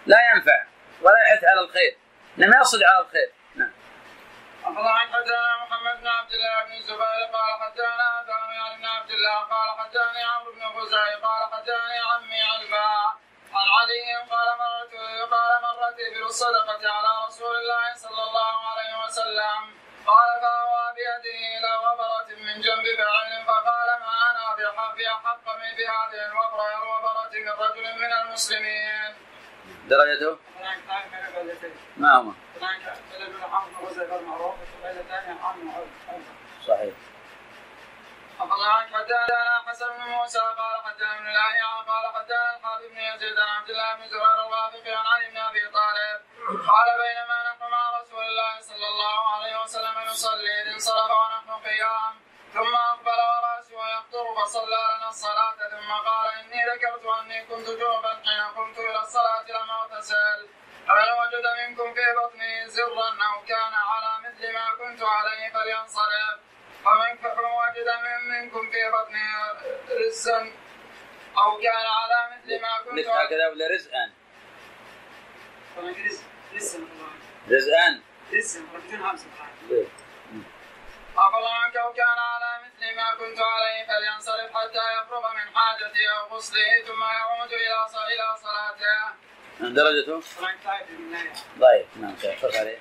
B: لا ينفع ولا يحث على الخير. إنما يصد على الخير. نعم.
A: حدثنا محمد بن عبد الله بن الزبير. قال حدثنا عن بن عبد الله. قال حدثني عمرو بن خزاعي قال حدثني عمي عن علي قال مرت قال مرت بالصدقة على وبلد ثاني عمرو علباء.
B: صحيح
A: الله عنك حدثنا حسن بن موسى قال حدثنا ابن الاهيع قال حدثنا الحارث بن يزيد عن عبد الله بن زهير الوافقي عن علي بن ابي طالب قال بينما نحن مع رسول الله صلى الله عليه وسلم نصلي اذ انصرف ونحن قيام ثم اقبل وراسه يقطر فصلى لنا الصلاه ثم قال اني ذكرت اني كنت جنبا اغتسل فمن وجد منكم في بطنه زرا أو كان على مثل ما كنت عليه فلينصرف. ومن وجد من منكم في بطنه رزا أو كان على مثل ما كنت
B: مثل هكذا ولا رزقا؟
A: فمن رز رزا
B: رزقان
A: رزا بدون همزة
B: إيه.
A: عفى الله عنك أو كان على مثل ما كنت عليه فلينصرف حتى يفرغ من حاجته أو غسله ثم يعود إلى ص- إلى صلاته.
B: درجته
A: من الله
B: ضعيف نعم سيحفظ عليه.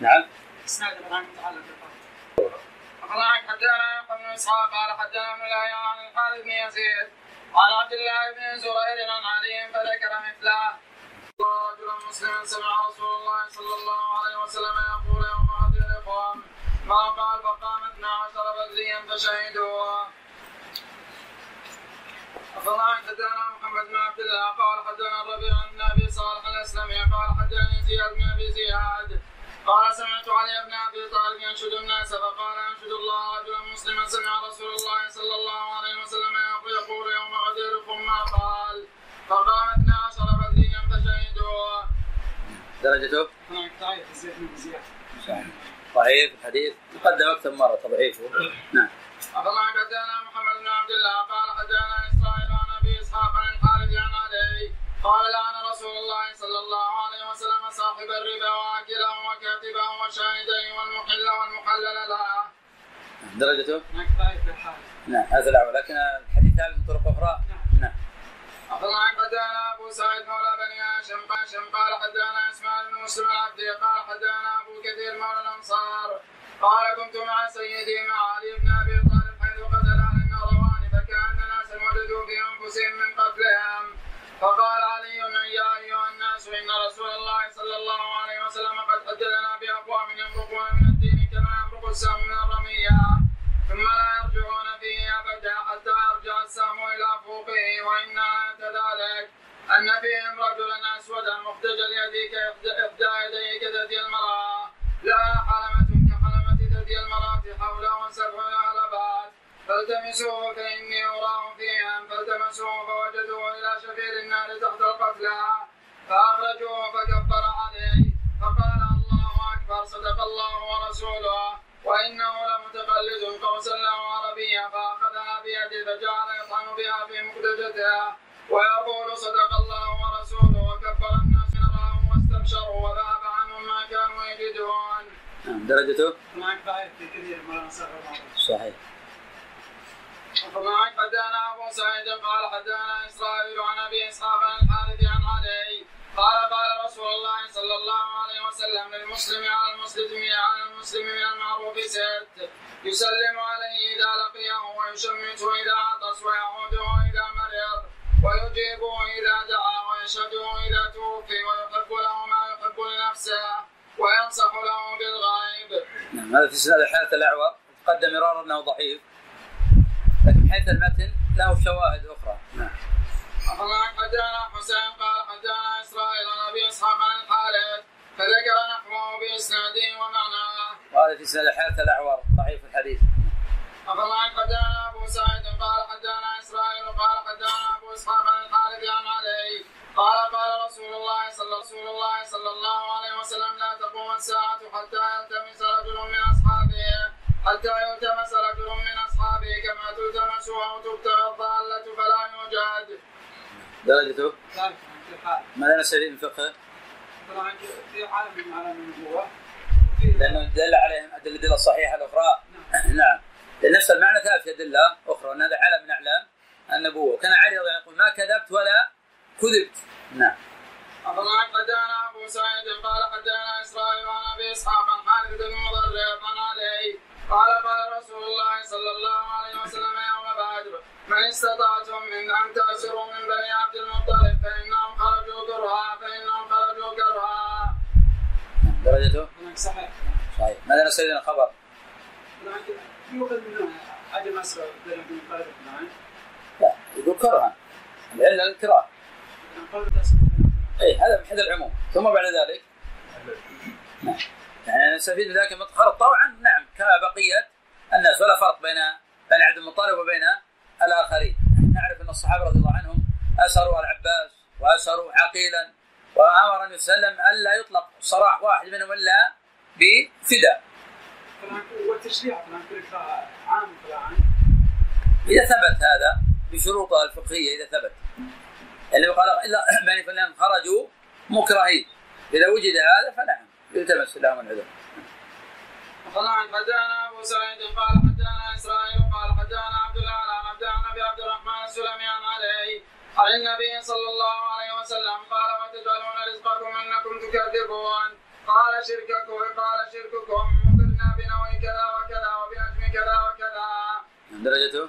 B: نعم.
A: اسناد عن متعلق. أخبرنا حدثنا يحيى بن إسحاق قال حدثنا ابن الله عن الحارث بن يزيد عن عبد الله بن زرير عن علي فذكر مثله. رجلا مسلما سمع رسول الله صلى الله عليه وسلم يقول يوم هذه الإخوان ما قال فقام اثنا عشر بدريا فشهدوا. أخبرنا حدثنا محمد بن عبد الله. قال حدثنا الربيع بن أبي صالح الأسلمي. قال حدثني زياد بن أبي زياد. قال سمعت علي بن أبي طالب ينشد الناس فقال أنشد الله رجلا مسلما سمع رسول الله صلى الله عليه وسلم يقول يوم غديركم ما قال فقام اثنا عشر بدريا فشهدوا
B: درجته
A: ضعيف
B: الحديث تقدم أكثر مرة تضعيفه نعم.
A: أخبرنا حدثنا محمد بن عبد الله. قال حدثنا قال لعن رسول الله صلى الله عليه وسلم صاحب الربا واكله وكاتبه وشاهديه والمحل والمحلل له.
B: درجته؟
A: ضعيف الحارث.
B: نعم هذا لكن الحديث ثابت من طرق أخرى؟ نعم.
A: أخبرنا حدثنا أبو سعيد مولى بني هاشم. هاشم قال حدثنا إسماعيل بن مسلم العبدي. قال حدثنا أبو كثير مولى الأنصار. قال كنت مع سيدي مع علي بن أبي طالب حيث قتل أهل النهروان فكأن ناسا وجدوا في أنفسهم من قتلهم فقال علي يا أيها الناس إن رسول الله صلى الله عليه وسلم قد حدثنا بأقوام يمرقون من الدين كما يمرق السهم من الرمية ثم لا يرجعون فيه أبدا حتى يرجع السهم إلى فوقه وإن آية ذلك أن فيهم رجلا أسودا مختج اليد كإحدى يديه كثدي المرأة. لا حلمة كحلمة ثدي المرأة حوله سبع علبات فالتمسوه فإني أراه فيهم فالتمسوه فوجدوه إلى شفير النار تحت القتلى. فأخرجوه فكبر عليه. فقال الله أكبر صدق الله ورسوله. وإنه لمتقلد قوسا له عربيا فأخذها بيده فجعل يطعن بها في مخرجتها ويقول صدق الله ورسوله. وكبر الناس نراهم واستبشروا. وذهب عنهم ما كانوا يجدون.
B: نعم درجته؟
A: معك في كثير من
B: صحيح.
A: ومعك حدثنا أبو سعيد قال حدثنا إسرائيل عن أبي إسحاق عن الحارث عن علي. قال قال رسول الله صلى الله عليه وسلم للمسلم على المسلم على المسلم من المعروف ست. يسلم عليه إذا لقيه ويشمته إذا عطس ويعوده إذا مرض. ويجيبه إذا دعا ويشهده إذا توفي ويحب له ما يحب لنفسه وينصح له بالغيب.
B: نعم هذا في سنة الحارث الأعور. تقدم مرارا أنه ضعيف. حيث المتن له شواهد أخرى. نعم.
A: أخبرنا حدثنا حسين قال حدثنا إسرائيل عن أبي إسحاق عن الحارث فذكر نحوه بإسناده ومعناه.
B: وهذا في سنة الحارث الأعور ضعيف الحديث.
A: أخبرنا حدثنا أبو سعيد قال حدثنا إسرائيل قال حدثنا أبو إسحاق عن الحارث عن علي. قال قال رسول الله صلى رسول الله صلى الله عليه وسلم لا تقوم الساعة حتى يلتمس رجل من أصحابه. حتى يلتمس رجل من أصحابه كما تلتمس أو تبتغى الضالة فلا يوجد.
B: درجته
A: ذلك في الحال.
B: ماذا نستفيد من فقهه؟
A: طبعا في عالم من عالم النبوة.
B: لأنه دل عليهم الأدلة الصحيحة الأخرى. نعم. لأن نفس المعنى ثابت في أدلة أخرى أن هذا علم من أعلام النبوة. وكان علي رضي يقول ما كذبت ولا كذبت. نعم.
A: أخبرنا حدثنا أبو سعيد قال حدثنا إسرائيل عن أبي إسحاق عن خالد بن مضرب عن علي قال قال رسول الله صلى الله عليه وسلم يوم بدر من استطعتم من أن تأسروا من بني عبد المطلب فإنهم خرجوا كرها فإنهم خرجوا كرها.
B: درجته؟
A: صحيح.
B: صحيح. ماذا نستفيد من الخبر؟
A: عدم المطلب
B: لا يقول كرها. العلة الكراهة. اي هذا من حيث العموم. ثم بعد ذلك؟ نعم. يعني نستفيد من ذلك خرط طبعا نعم كبقيه الناس ولا فرق بين بين عبد المطلب وبين الآخرين. نعرف أن الصحابة رضي الله عنهم أسروا العباس وأسروا عقيلا وأمر النبي صلى الله عليه وسلم الا يطلق سراح واحد منهم إلا بفداء.
A: والتشريع عام
B: إذا ثبت هذا بشروطه الفقهية إذا ثبت. اللي قال إلا بني فلان خرجوا مكرهين. إذا وجد هذا فنعم. يلتمس لهم العذر.
A: وقال حدثنا أبو سعيد قال حدثنا إسرائيل قال حدثنا عبد الله عن عبد النبي عبد الرحمن السلمي عن علي. عن النبي صلى الله عليه وسلم قال وتجعلون رزقكم أنكم تكذبون؟ قال شرككم قال شرككم مطرنا بنوع كذا وكذا وبأجم كذا وكذا.
B: درجته؟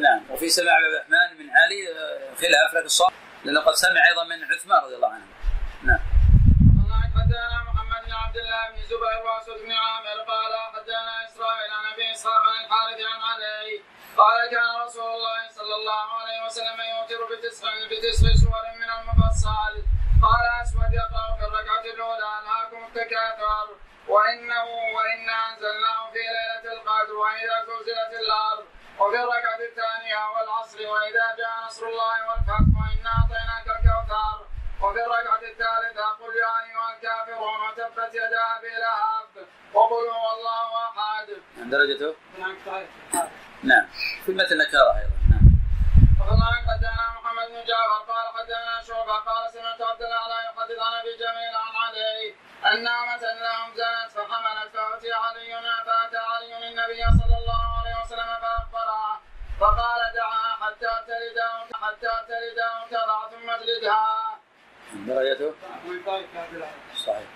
B: نعم. وفي سماع عبد الرحمن من علي آه، خلاف لكن الصواب لأنه قد سمع أيضا من عثمان رضي الله عنه نعم
A: هناك حدثنا محمد بن عبد الله بن زبير واسود بن عامر قال حدثنا إسرائيل عن أبي إسحاق عن الحارث عن علي. قال كان رسول الله صلى الله عليه وسلم يوتر بتسع بتسع سور من المفصل. قال أسود يقرأ في الركعة الأولى الهاكم التكاثر. وانه وإنا أنزلناه في ليلة القدر وإذا زلزلت الأرض. وفي الركعة الثانية والعصر وإذا جاء نصر الله والفتح وإنا أعطيناك الكوثر. وفي الركعة الثالثة قل يا أيها الكافرون وتبت يدا أبي لهب وقل هو الله أحد.
B: درجته؟ نعم في المتن نكاره أيضا نعم.
A: وكذلك حدثنا محمد بن جعفر قال حدثنا شعبة قال سمعت عبد الله لا يحدث عن أبي جميل عن علي. أن نعمة لهم زانت فحملت فأتي علي فأتى علي النبي صلى الله عليه وسلم فأخبره. فقال دعها حتى تلد أو حتى تلد أو تضع ثم اجلدها.
B: درجته صحيح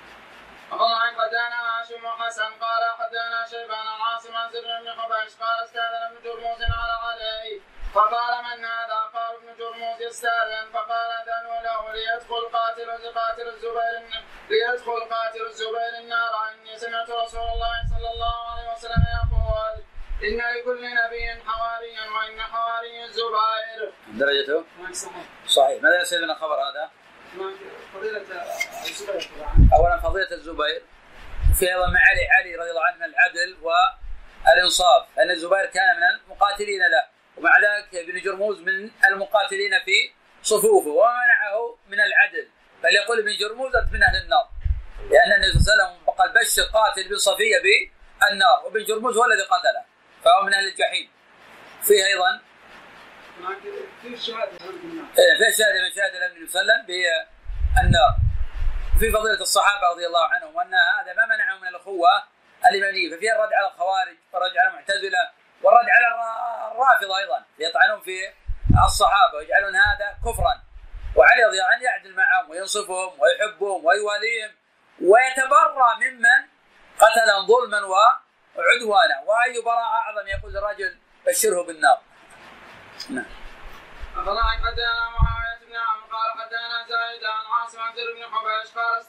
A: وقال حدثنا هاشم وحسن قال حدثنا شيبان عاصم عن زر بن حبيش قال استأذن ابن جرموز على علي فقال من هذا؟ قال ابن جرموز يستاذن فقال اذنوا له ليدخل قاتل قاتل الزبير ليدخل قاتل الزبير النار إني سمعت رسول الله صلى الله عليه وسلم يقول إن لكل نبي حواريا وإن حواري الزبير.
B: درجته
A: صحيح.
B: صحيح ماذا يستفيد من الخبر هذا؟ اولا فضيلة الزبير في أيضا مع علي علي رضي الله عنه العدل والإنصاف أن الزبير كان من المقاتلين له ومع ذلك ابن جرموز من المقاتلين في صفوفه ومنعه من العدل. بل يقول ابن جرموز أنت من أهل النار لأن النبي صلى الله عليه وسلم قال بشر قاتل بن صفيه بالنار وابن جرموز هو الذي قتله فهو من أهل الجحيم. فيه أيضا
A: في شهادة
B: إيه، في شهاده من شهاده النبي صلى الله عليه وسلم بالنار في فضيلة الصحابة رضي الله عنهم وأن هذا ما منعهم من الأخوة الإيمانية ففي الرد على الخوارج والرد على المعتزلة والرد على الر- الرافضة أيضا يطعنون في الصحابة ويجعلون هذا كفرا. وعلي رضي الله عنه يعدل معهم وينصفهم ويحبهم ويواليهم ويتبرى ممن قتلهم ظلما وعدوانا. وأي براء أعظم يقول الرجل بشره بالنار. نعم.
A: معاوية بن عمرو قال زايد عن عاصم بن حبيش قال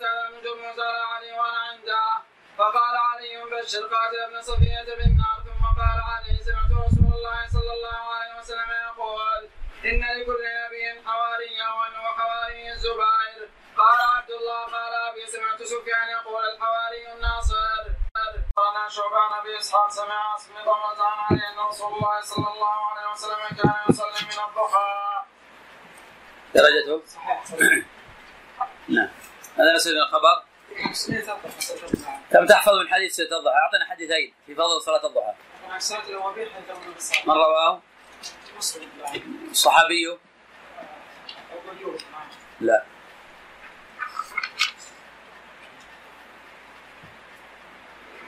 A: علي وأنا عنده. فقال علي بشر قاتل ابن صفية بالنار ثم قال علي سمعت رسول الله صلى الله عليه وسلم يقول إن لكل نبي حواريا حواري الزبير. قال عبد الله قال أبي سمعت سفيان يقول الحواري الناصر. قال شعبان أبي إسحاق سمع اسم ضمرة عن علي أن رسول الله صلى الله عليه وسلم كان يصلي من الضحى.
B: درجته؟ نعم. هذا نسأل من الخبر؟ كم تحفظ من حديث سورة الضحى؟ أعطنا حديثين في فضل صلاة الضحى.
A: من
B: رواه؟
A: مجهول
B: لا.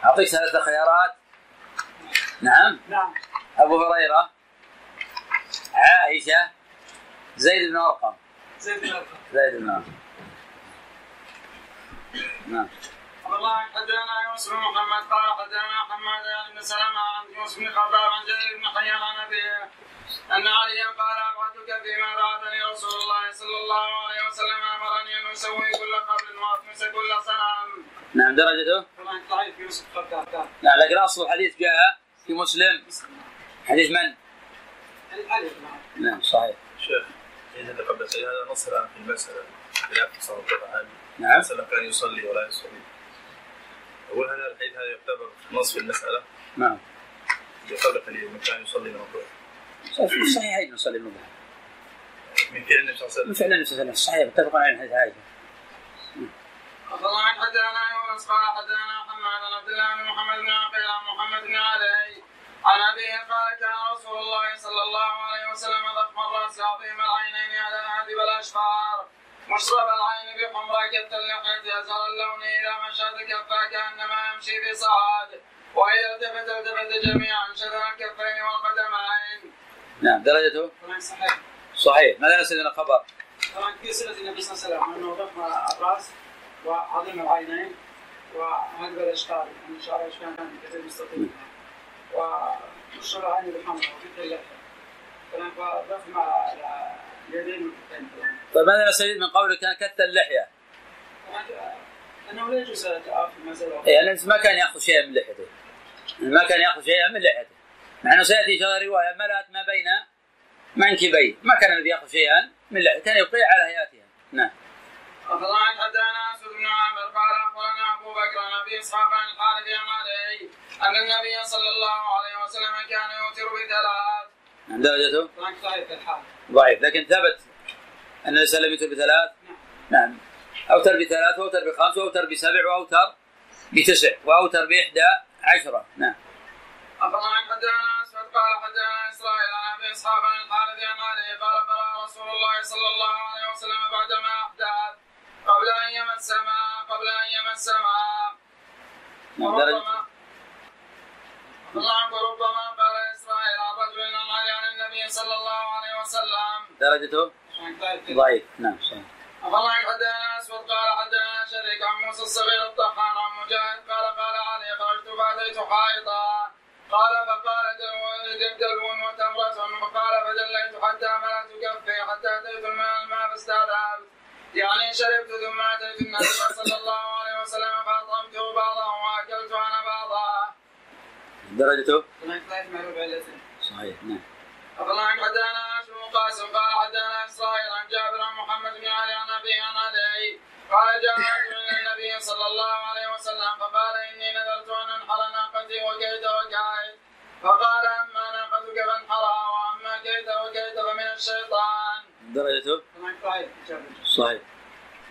B: أعطيك ثلاثة خيارات. نعم.
A: نعم.
B: أبو هريرة عائشة زيد بن أرقم.
A: زيد بن أرقم.
B: زيد بن أرقم. نعم.
A: والله حدثنا يوسف بن محمد قال حدثنا حماد بن سلمة عن يوسف بن خباب عن جرير بن حيان عن أبيه أن عليا قال أبعدك فيما بعثني رسول الله صلى الله عليه وسلم أمرني أن أسوي كل قبل وأطمس كل صنم.
B: نعم درجته
A: طبعا ضعيف يوسف
B: نعم لكن أصل الحديث جاء في مسلم. حديث من؟ نعم صحيح.
C: شيخ إذا قبل هذا نص في المسألة خلاف صلى الله عليه
B: نعم
C: وسلم كان يصلي ولا يصلي. أول هذا الحديث هذا يعتبر نص في المسألة؟
B: نعم.
C: قبل قليل من كان يصلي من الظهر.
B: في الصحيحين نصلي المظهر
C: من فعل النبي صلى الله عليه
B: من
C: وسلم
B: فعل النبي صلى الله عليه وسلم صحيح متفق عليه حديث عائشة
A: الله حدثنا يونس قال حدثنا محمد بن عبد الله بن محمد بن عقيل عن محمد بن علي عن أبيه قال كان رسول الله صلى الله عليه وسلم ضخم الرأس عظيم العينين على هادب الأشفار مشرب العين بحمرة كث اللحية أزهر اللون إذا مشى كفا كأنما يمشي في صعاد وإذا التفت التفت جميعا شذر الكفين والقدمين.
B: نعم درجته
A: صحيح.
B: صحيح ماذا من الخبر؟
A: طبعا في سنة النبي صلى الله عليه وسلم أنه ضخم الرأس وعظيم العينين
E: وهذا بدا اشكال ان شاء الله اشكال كان كثير مستقيم والشرع عيني بالحمراء وفي اللحيه فضف مع اليدين
B: طيب ماذا نستفيد من قولك كان كت اللحية؟
E: انه لا يجوز التعافي ما زال
B: يعني ما كان يأخذ شيئا من لحيته. ما كان يأخذ شيئا من لحيته. مع إنه سيأتي إن شاء الله رواية ملأت ما بين منكبيه ما كان الذي يأخذ شيئا من لحيته. كان يبقي على هيئتها نعم.
A: وفضلا حدثنا اسود بن عامر قال أخبرنا أبو بكر عن أبي إسحاق عن الحارث عن علي أن النبي صلى الله عليه وسلم كان يوتر بثلاث.
B: نعم درجته
E: ضعيف الحال.
B: ضعيف. لكن ثبت أن النبي صلى الله عليه وسلم يوتر بثلاث؟ نعم. أوتر بثلاث وأوتر بخمس وأوتر بسبع وأوتر بتسع وأوتر بإحدى عشرة. نعم.
A: أخبرنا حدثنا أسود قال حدثنا إسرائيل عن أبي إسحاق عن الحارث عن علي قال قرأ رسول الله صلى الله عليه وسلم بعدما أحدث. قبل أن يمس ماء قبل أن يمس ماء
B: نعم درجته
A: وربما وربما وربما قال إسرائيل عن رجل عن علي عن النبي صلى الله عليه وسلم.
B: درجته؟
E: ضعيف.
B: نعم صحيح.
A: أخبرنا حدثنا أسود؟ قال حدثنا شريك عن موسى الصغير الطحان عن مجاهد. قال قال علي خرجت فأتيت حائطا. قال فقال دلو وتمرة. فقال فدليت حتى ملأت كفي حتى أتيت الماء الماء فاستعذبت. يعني شربت ثم أتيت النبي صلى الله عليه وسلم فأطعمته بعضه وأكلت أنا بعضه
B: درجته؟ صحيح نعم.
A: أخبرنا حدثنا هاشم بن قاسم قال حدثنا إسرائيل عن جابر عن محمد بن علي عن أبي عن علي. قال جاء رجل إلى النبي صلى الله عليه وسلم فقال إني نذرت أن أنحر ناقتي وكيت وكايت فقال أما ناقتك فانحرها وأما كيت وكيت فمن الشيطان.
B: درجته؟ صحيح.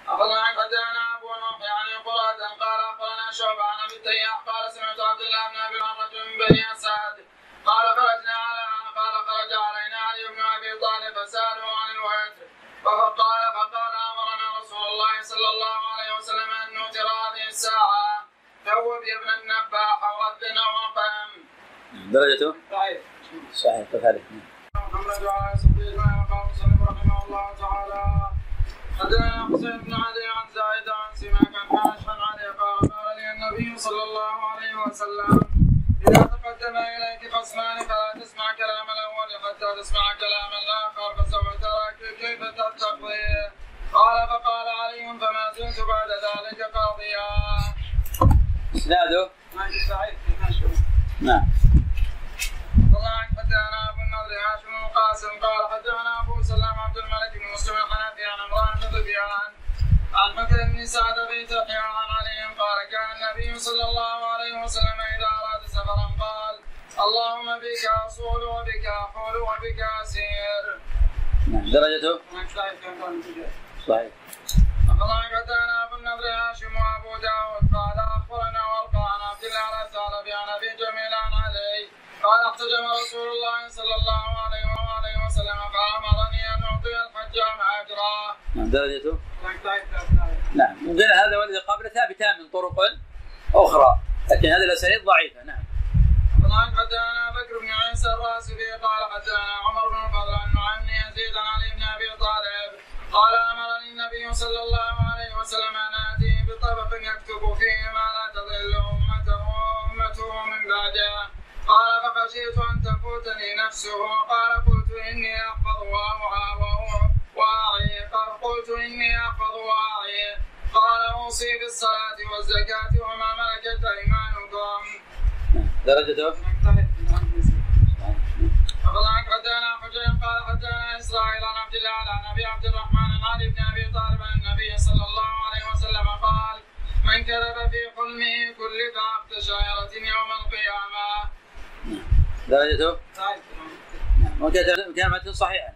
A: أخبرنا حدثنا أبو نوح يعني قرة قال أخبرنا شعبة عن أبي التياح قال سمعت عبد الله بن أبي عن رجل من بني أسد. قال خرجنا على قال خرج علينا علي بن أبي طالب فسأله عن الوتر. فقال فقال أمرنا رسول الله صلى الله عليه وسلم أن نوتر هذه الساعة. ثوب يا ابن النباح وغذنا وقم
B: درجته؟
E: ضعيف
B: صحيح كذلك
A: محمد وعلى سبيل ما قال مسلم رحمه الله تعالى. حدثنا حسين بن علي عن زايد عن سماك عن حاش عن علي قال قال لي النبي صلى الله عليه وسلم إذا تقدم إليك خصمان فلا تسمع كلام الأول حتى تسمع كلام الآخر فسوف ترى كيف تقضي قال فقال علي فما زلت بعد ذلك قاضيا
E: هناك
B: نعم.
A: والله حدثنا أبو هاشم بن قاسم قال حدثنا أبو سلام عبد الملك بن مسلم الحنفي عن عمران بن سفيان عن مكر بن سعد بن تحيا عن علي قال كان النبي صلى الله عليه وسلم إذا أراد سفرا قال اللهم بك أصول وبك أحول وبك أسير.
B: نعم درجته؟
E: متجاهل
B: صحيح
A: الله حدثنا ابو النضر هاشم وأبو داود قال قال احتجم رسول الله صلى الله عليه وآله وسلم فأمرني أن أعطي الحجام اجره
B: نعم درجته؟
E: هناك ضعيف ضعيف
B: نعم وقيل هذا والذي قبله ثابتان من طرق أخرى لكن هذه الأسانيد ضعيفة نعم.
A: طبعا حدثنا بكر بن عيسى الراسبي قال حدثنا عمر بن الفضل عن نعيم بن يزيد عن علي بن أبي طالب. قال أمرني النبي صلى الله عليه وسلم أن اتيه بطبق يكتب فيه ما لا تضل أمته أمته من بعده. قال فخشيت أن تفوتني نفسه. قال قلت إني أحفظ واوعى واعي. قال قلت إني أحفظ واعي. قال أوصي بالصلاة والزكاة وما ملكت أيمانكم.
B: نعم درجته
A: أخبرنا حدثنا حجين قال حدثنا إسرائيل عن عبد الله عن أبي عبد الرحمن عن علي بن أبي طالب عن النبي صلى الله عليه وسلم. قال من كذب في حلمه كلف عقد شاعرة يوم القيامة.
B: درجته؟ نعم وكذا كان متن صحيحا.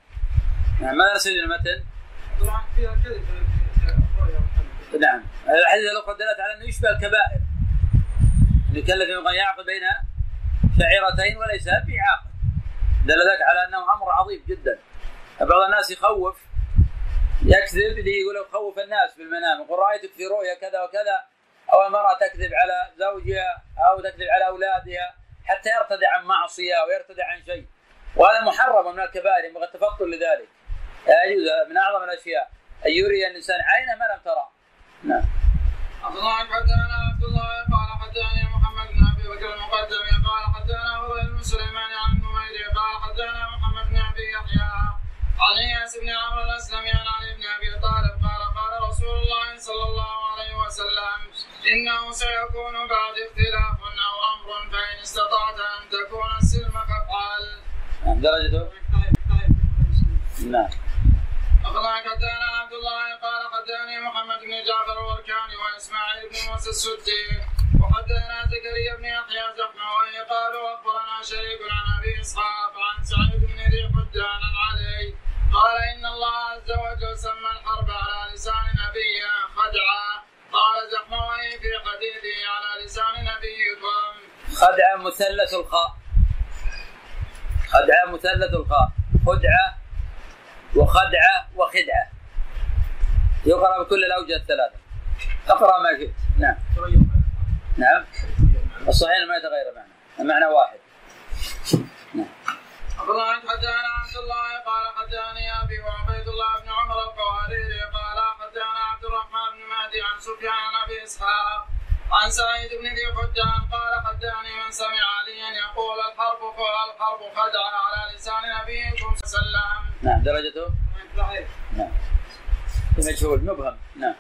B: نعم ماذا نستفيد من المتن؟
E: في.
B: نعم. الحديث الأخرى دلت على أنه يشبه الكبائر. يكلف يبغى يعقد بين شعيرتين وليس بعاقد دل ذلك على أنه أمر عظيم جدا. بعض الناس يخوف يكذب اللي يقول خوف الناس بالمنام. يقول رأيتك في رؤيا كذا وكذا أو المرأة تكذب على زوجها أو تكذب على أولادها. حتى يرتدع عن معصية أو يرتدع عن شيء. وهذا محرم من الكبائر ينبغي التفطن لذلك. لا يجوز من أعظم الأشياء. أن يري الإنسان عينه ما لم ترى. نعم.
A: الله حدثنا عبد الله قال حدثني محمد بن أبي بكر المقدمي قال حدثنا هو بن سليمان عن النميري قال حدثنا محمد بن أبي يحيى عن إياس بن عمرو الأسلمي عن علي بن أبي طالب قال رسول الله صلى الله عليه وسلم إنه سيكون بعد اختلاف أو أمر فإن استطعت أن تكون السلم فافعل.
B: نعم درجته نعم.
A: أخبرنا حدثنا عبد الله قال حدثني محمد بن جعفر الوركاني وإسماعيل بن موسى السدي. وحدثنا زكريا بن يحيى زحموي قالوا أخبرنا شريك عن أبي إسحاق عن سعيد بن ذي حجان عن علي قال إن الله عز وجل سمى الحرب على لسان نبيه خدعة قال زحموي في حديثه على لسان نبيكم.
B: خدعة مثلث الخاء. خدعة مثلث الخاء. خدعة وخدعة وخدعة يقرأ بكل الأوجه الثلاثة. اقرأ ما شئت. نعم. نعم. الصحيح ما يتغير معنى. المعنى واحد. نعم.
A: الله حدثنا عبد الله قال حدثني أبي وعبيد الله بن عمر القواريري قال حدثنا عبد الرحمن بن مهدي عن سفيان عن أبي إسحاق عن سعيد بن ذي حجان. قال حدثني من سمع عليا يقول الحرب الحرب خدعه على لسان نبيكم صلى الله عليه وسلم.
B: نعم درجته؟ نعم. مجهول مبهم. نعم.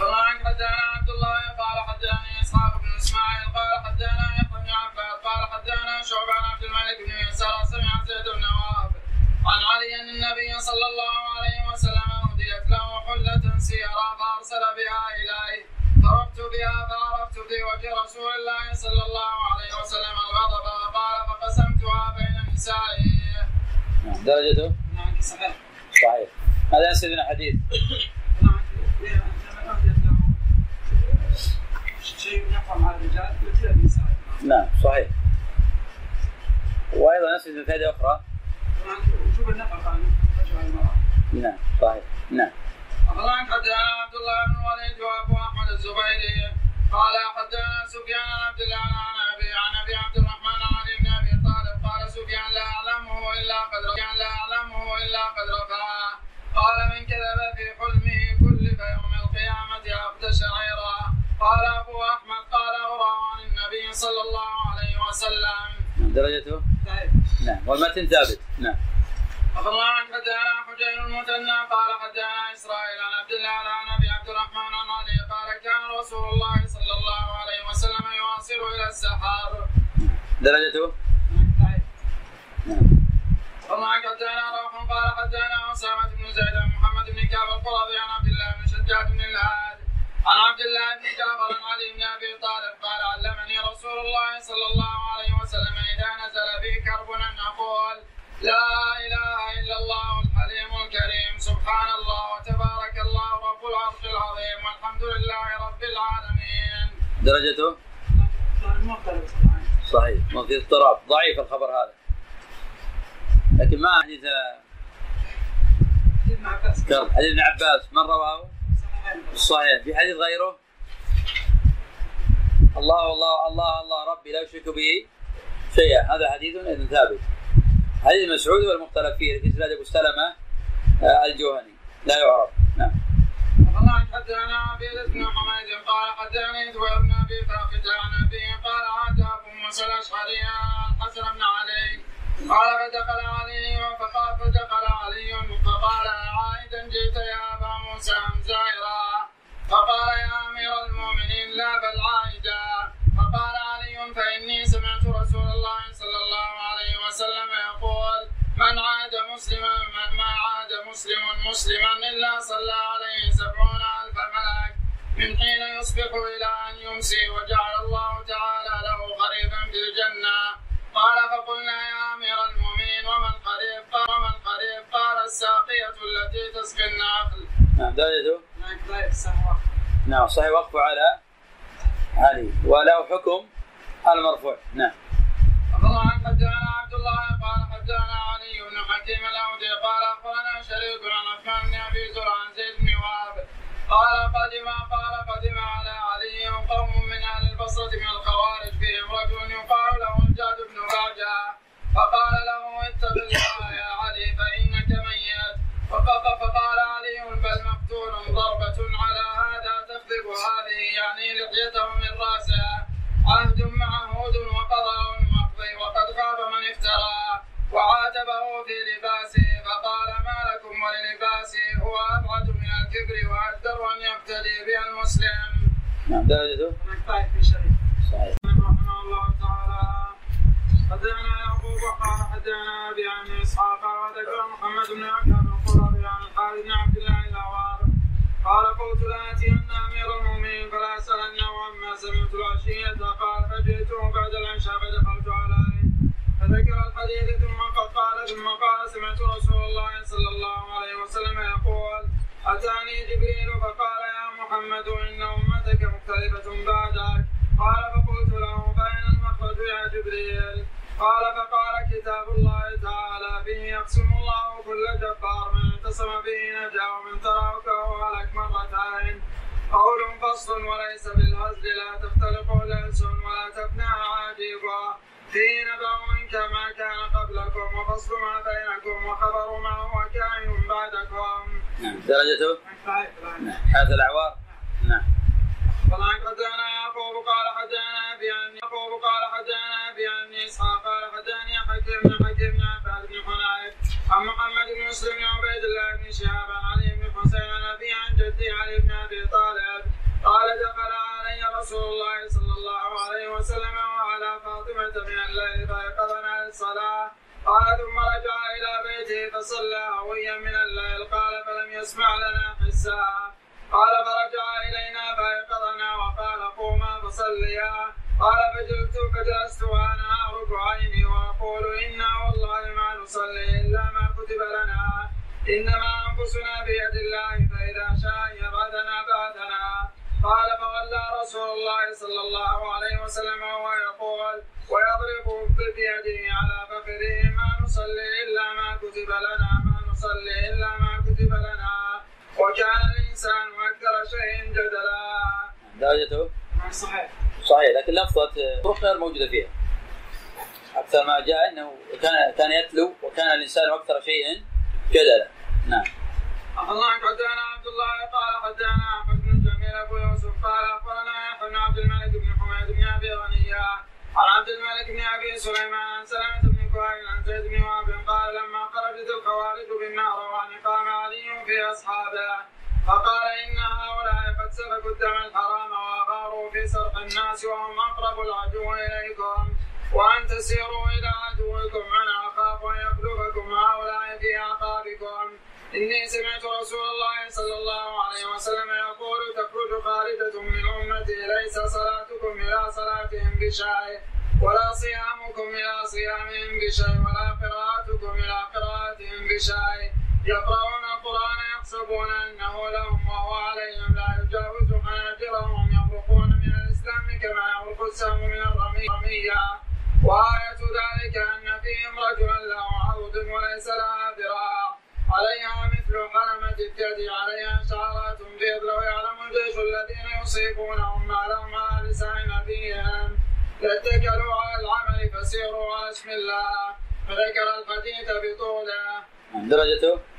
A: الله حدثنا عبد الله قال حدثني إسحاق بن إسماعيل. قال يحيى بن عباس قال حدثنا شعبة عن عبد الملك بن يسار سمع زيد بن وهب عن علي ان النبي صلى الله عليه وسلم اهديت له حلة سيرا فارسل بها اليه فرحت بها فعرفت في وجه رسول الله صلى الله عليه وسلم الغضب فقال فقسمتها بين نسائي.
B: درجته؟
E: نعم. صحيح.
B: صحيح هذا ينسبنا حديث
E: نعم شيء يفهم على الرجال؟ مثل النساء.
B: نعم صحيح. وأيضا نسبنا فائده
E: أخرى. وجوب النفقه
B: نعم صحيح. نعم.
A: أخبرنا حدثنا عبد الله بن الوليد وأبو أحمد الزبيري قال حدثنا سفيان عن عبد الله عن ابي عن أبي عبد الرحمن علي بن أبي طالب. قال سفيان لا اعلمه الا قد لا أعلمه إلا قد رفع قال من كذب في حلمه
B: درجته؟
E: صحيح
B: نعم. والمتن ثابت. نعم.
A: أخبرنا عن حدثنا حجين المثنى قال حدثنا إسرائيل عن عبد الله عن أبي عبد الرحمن عن علي قال كان رسول الله صلى الله عليه وسلم يواصل إلى السحاب
B: درجته؟
E: صحيح
B: نعم.
A: وما حدثنا روح قال حدثنا أسامة بن زيد عن محمد بن كعب القرظي عن عبد الله بن شداد بن الهاد. عن عبد الله بن جعفر عن علي بن أبي طالب قال علمني رسول الله صلى الله عليه وسلم إذا نزل بي كرب أن أقول لا إله إلا الله الحليم الكريم. سبحان الله وتبارك الله رب العرش العظيم. والحمد لله رب العالمين.
B: درجته؟ صحيح. ما في اضطراب. ضعيف الخبر هذا. لكن ما حديث كرب حديث ابن عباس. من رواه؟
E: صحيح.
B: في حديث غيره؟ الله الله الله الله ربي لا اشرك به شيئا. هذا حديث إذن ثابت. حديث مسعود والمختلف فيه في سلسله أبو سلمة آه، الجهني. لا يعرف. نعم.
A: حدثنا عبيد بن حميد قال حدثني ذو بن ابي فاقد عن ابي قال عاد ابو موسى الأشعري عن حسن بن علي قال فدخل علي فقال فدخل علي فقال عائدا جئت يا أبا موسى أم زائرا؟ فقال يا أمير المؤمنين لا بل عائدا. فقال علي فإني سمعت رسول الله صلى الله عليه وسلم يقول من عاد مسلما ما عاد مسلم مسلما إلا صلى عليه سبعون ألف ملك. من حين يصبح إلى أن يمسي وجعل الله تعالى له خريفا في الجنة. قال فقلنا يا أمير المؤمنين وما الخريف قال وما الخريف قال الساقية التي تسقي النخل.
B: نعم درجته
E: نعم كذلك السهوة
B: نعم صحيح وقفه على علي. وله حكم المرفوع. نعم.
A: الله عن حدثنا عبد الله قال حدثنا علي بن حكيم الاودي قال أخبرنا شريك عن عثمان بن أبي زرع عن زيد بن وهب. قال قدم قال قدم على علي قوم من أهل البصرة من الخوارج فيهم رجل فرجع فقال له اتق الله يا علي فإنك ميت. فقال علي بل مقتول ضربة على هذا تخذب هذه يعني لحيته من
B: رأسه. عهد
E: معهود وقضاء مقضي وقد خاب من افترى. وعاتبه في لباسه
B: فقال
A: ما لكم وللباسه؟ هو أبعد من الكبر واجدر أن يقتدي به المسلم.
B: نعم. درجته؟ صحيح.
A: حدثنا يعقوب قال حدثنا ابي عن إسحاق وذكر محمد بن بن قرر عن خالد بن عبد الله الأوار. قال قلت لاتين أمير المؤمنين فلا اسالنه عما سمعت العشية قال فجئته بعد العشاء فدخلت عليه. فذكر الحديث ثم قد قال ثم قال سمعت رسول الله صلى الله عليه وسلم يقول أتاني جبريل؟ فقال يا محمد إن أمتك مختلفة بعدك. قال فقلت له فأين المخرج يا جبريل؟ قال فقال كتاب الله تعالى به يقسم الله كل جبار من اعتصم به نجا ومن تركه هلك مرتين. قول فصل وليس بالهزل لا تختلق الالسن ولا تفنى عاجيبا فيه نبأ من كما كان قبلكم وفصل ما بينكم وخبر ما هو كائن بعدكم.
B: نعم. درجته نعم. حادث الاعوار نعم.
A: فلان حدثنا يعقوب قال حدثنا ابي عن يعقوب قال حدثنا ابي عن اسحاق قال حدثني حكيم بن حكيم بن بن حنيف عن محمد بن مسلم بن عبيد الله بن شهاب عن علي بن حسين عن ابي عن جدي علي بن ابي طالب قال دخل علي رسول الله صلى الله عليه وسلم وعلى فاطمه من الليل فايقظنا للصلاه قال ثم رجع إلى بيته فصلى هويا من الليل قال فلم يسمع لنا حسا قال فرجع الينا فايقظنا وقال فصليا. قال فجلست فجلست وأنا اعرج عيني وأقول أنا والله ما نصلي إلا ما كتب لنا. إنما أنفسنا بيد الله فإذا شاء يبعثنا بعثنا. قال فولى رسول الله صلى الله عليه وسلم وهو يقول ويضرب بيده على فخذه ما نصلي إلا ما كتب لنا ما نصلي إلا ما كتب لنا. وكان الإنسان أكثر شيء جدلا.
B: درجته؟
E: صحيح.
B: صحيح لكن لفظة طرق غير موجودة فيها. أكثر ما جاء أنه كان كان يتلو وكان الإنسان أكثر شيء جدلا. نعم.
A: الله حدثنا عبد الله قال حدثنا أحمد بن جميل أبو يوسف قال أخبرنا يحيى بن عبد الملك بن حميد بن أبي غنية عن عبد الملك بن أبي سليمان عن سلمة بن كهيل عن زيد بن وهب قال لما خرجت الخوارج بالنهروان قام علي في أصحابه فقال إن هؤلاء قد سفكوا الدم الحرام وأغاروا في سرق الناس وهم أقرب العدو إليكم. وأن تسيروا إلى عدوكم أنا أخاف أن يخلفكم هؤلاء في أعقابكم. إني سمعت رسول الله صلى الله عليه وسلم يقول تخرج خارجة من أمتي ليس صلاتكم إلى صلاتهم بشيء ولا صيامكم إلى صيامهم بشيء ولا قراءتكم إلى قراءتهم بشيء. يقرؤون القرآن يحسبون أنه لهم وهو عليهم لا يجاوز حناجرهم يمرقون من الإسلام كما يمرق السهم من الرمية. وآية ذلك أن فيهم رجلا له عرض وليس لها ذراع. عليها مثل حرمة الجدي عليها شعرات بيض. لو يعلم الجيش الذين يصيبونهم ما لهم على لسان نبيهم لاتكلوا على العمل فسيروا على اسم الله. فذكر الحديث بطوله.
B: درجته؟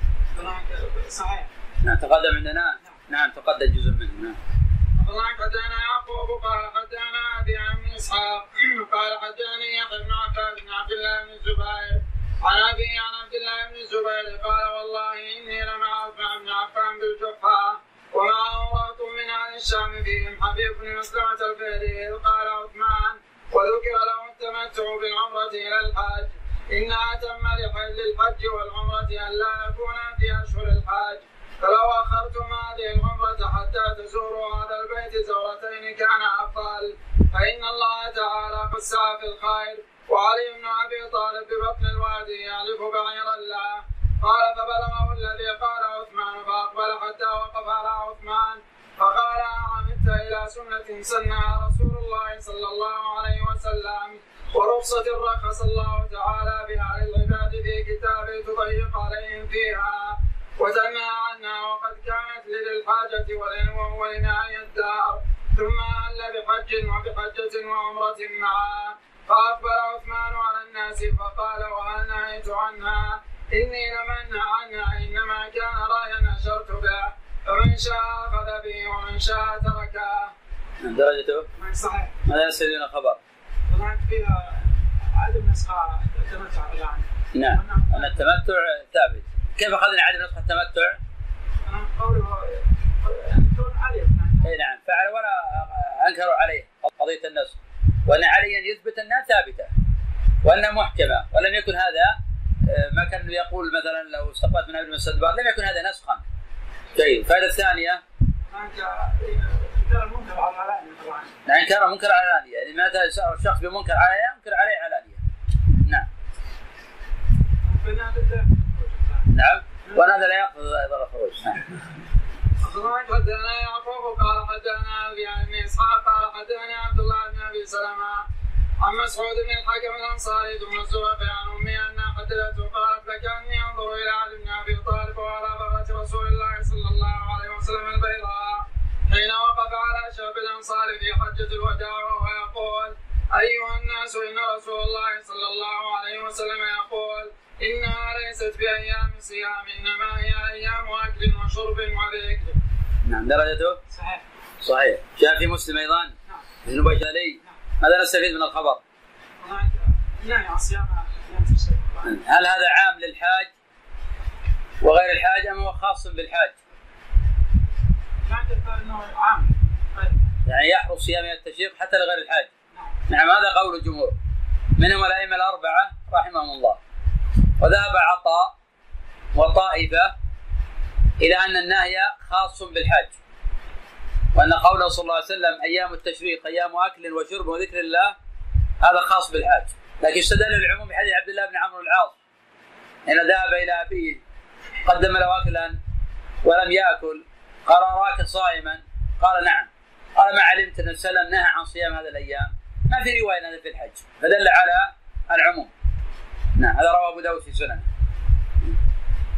E: صحيح.
B: نعم تقدم عندنا. نعم. تقدم جزء منه. نعم.
A: الله حدثنا يعقوب قال حدثنا أبي عن إسحاق. قال حدثني يحيى بن عباس بن عبد الله بن الزبير. عن أبي عن عبد الله بن الزبير قال والله إني لمع عثمان بن عفان بالجحا ومعه رهط من أهل الشام فيهم حبيب بن مسلمة الفهري قال عثمان وذكر له التمتع بالعمرة إلى الحج. إنها تم لحج الحج والعمرة يكون في اشهر الحج فلو اخرتم هذه العمره حتى تزوروا هذا البيت زورتين كان افضل فان الله تعالى وسع في الخير وعلي بن أبي طالب ببطن الوادي يعرف بعيرا له قال فبلغه الذي قال عثمان فاقبل حتى وقف على عثمان فقال عمدت إلى سنه سنها رسول الله صلى الله عليه وسلم ورخصة رخص الله تعالى بها للعباد في كتابه تضيق عليهم فيها. وتنهى عنها وقد كانت للحاجة ولنهاية الدار. ثم أهل بحج وبحجة وعمرة معا. فأقبل عثمان على الناس فقال وهل نهيت عنها؟ إني لم عنها إنما كان رأيا أشرت به. فمن شاء أخذ به ومن شاء تركه.
B: درجته
E: صحيح.
B: ماذا يرسل لنا خبر؟
E: هناك فيها عدم نسخة تمتع يعني
B: نعم. أن التمتع ثابت. كيف أخذنا عدم نسخة التمتع؟
E: قوله يعني كون علي
B: أنكروا عليه قضية النسخ. وأن عليا يثبت أنها ثابتة وأنها محكمة ولم يكن هذا آه، ما كان يقول مثلا لو استقبلت من ابن مسعود لم يكن هذا نسخا. جيد الفائده
E: الثانية.
B: يعني إنكار منكر علانيه يعني متى الشخص بمنكر عليه ينكر عليه علانيه نعم. نعم. وأن هذا لا يقصد أيضا الخروج نعم.
A: حدثنا يعقوب قال حدثنا أبي عن ابن إسحاق قال حدثني عبد الله بن أبي سلمة عن مسعود بن الحكم الأنصاري ثم الزبير عن أمي أنها حدثته قالت لك أني أنظر إلى علي بن أبي طالب وعلى بغلة رسول الله صلى الله عليه وسلم البيضاء حين وقف على شاب الأنصار في حجة الوداع وهو يقول أيها الناس إن رسول الله صلى الله عليه وسلم يقول إنها ليست بأيام صيام إنما هي أيام أكل وشرب وذكر.
B: نعم درجته
E: صحيح.
B: صحيح. جاء في مسلم أيضا؟
E: نعم.
B: ابن بشالي ماذا نستفيد من الخبر؟
E: التشريق
B: هل هذا عام للحاج؟ وغير الحاج أم هو خاص بالحاج؟
E: أنه عام. طيب.
B: يعني يحرص صيام التشريق حتى لغير الحاج.
E: نعم.
B: نعم هذا قول الجمهور. منهم الأئمة الأربعة رحمهم الله. وذهب عطاء وطائفة إلى أن النهي خاص بالحاج وأن قوله صلى الله عليه وسلم أيام التشريق أيام أكل وشرب وذكر الله هذا خاص بالحاج لكن استدل العموم بحديث عبد الله بن عمرو العاص. حين ذهب إلى أبيه قدم له أكلا ولم يأكل قال أراك صائما؟ قال نعم. قال ما علمت أن وسلم نهى عن صيام هذه الأيام. ما في رواية هذا في الحج. فدل على العموم. نعم هذا رواه أبو داود في سننه.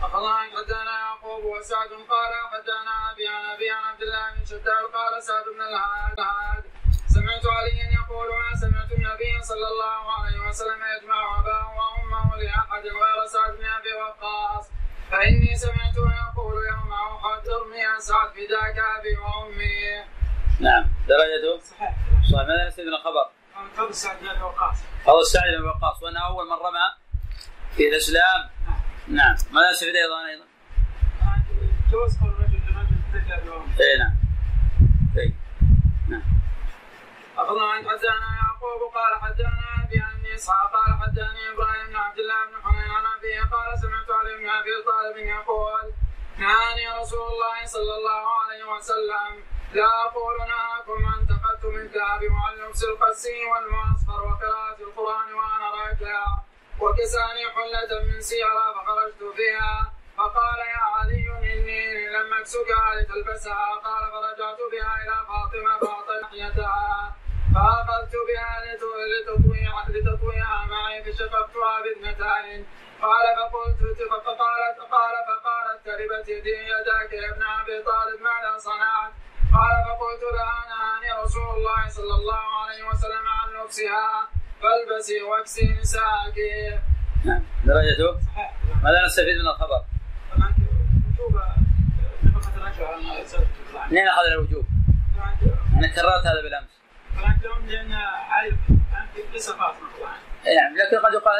A: أخبرنا حدثنا يعقوب وسعد قال حدثنا أبي عن أبي عن عبد الله بن شداد قال سعد بن الهاد سمعت عليا يقول ما سمعت النبي صلى الله عليه وسلم يجمع أباه وأمه لأحد غير سعد بن أبي وقاص. فإني سمعته يقول يوم أحد ارمي سعد فداك أبي وأمي.
B: نعم درجته؟
E: صحيح.
B: صحيح ماذا نستفيد من الخبر؟
E: فضل سعد بن أبي وقاص
B: السعد بن وقاص. أول من رمى في الإسلام. نعم. ماذا نستفيد أيضا أيضا؟
E: جواز قول الرجل بأمه
B: إي نعم. طيب نعم.
A: أخبرنا عن حدثنا يعقوب. قال حدثنا أبي عن إسحاق. قال حدثني إبراهيم بن عبد الله بن حنين عن أبيه. قال سمعت علي بن أبي طالب يقول نهاني رسول الله صلى الله عليه وسلم. لا أقول نهاكم أن تقدتم الذهب وعن لبس القسي والمعصفر وقراءة القرآن وأنا راكع وكساني حلة من سيرة فخرجت فيها. فقال يا علي إني لم أكسكها لتلبسها. قال فرجعت بها إلى فاطمة فأعطيت فأخذت بها لت- لتطويها معي فشققتها باثنتين قال فقلت فقالت قال فقالت تربت يدي يداك يا ابن أبي طالب ماذا صنعت؟ قال فقلت لها نهاني رسول الله صلى الله عليه وسلم عن لبسها فالبسي واكسي نساءك
B: نعم درجته ماذا نستفيد من الخبر؟ منين أخذ الوجوب؟ أنا كررت هذا
E: لأن علي ليس
B: إي نعم لكن قد يقال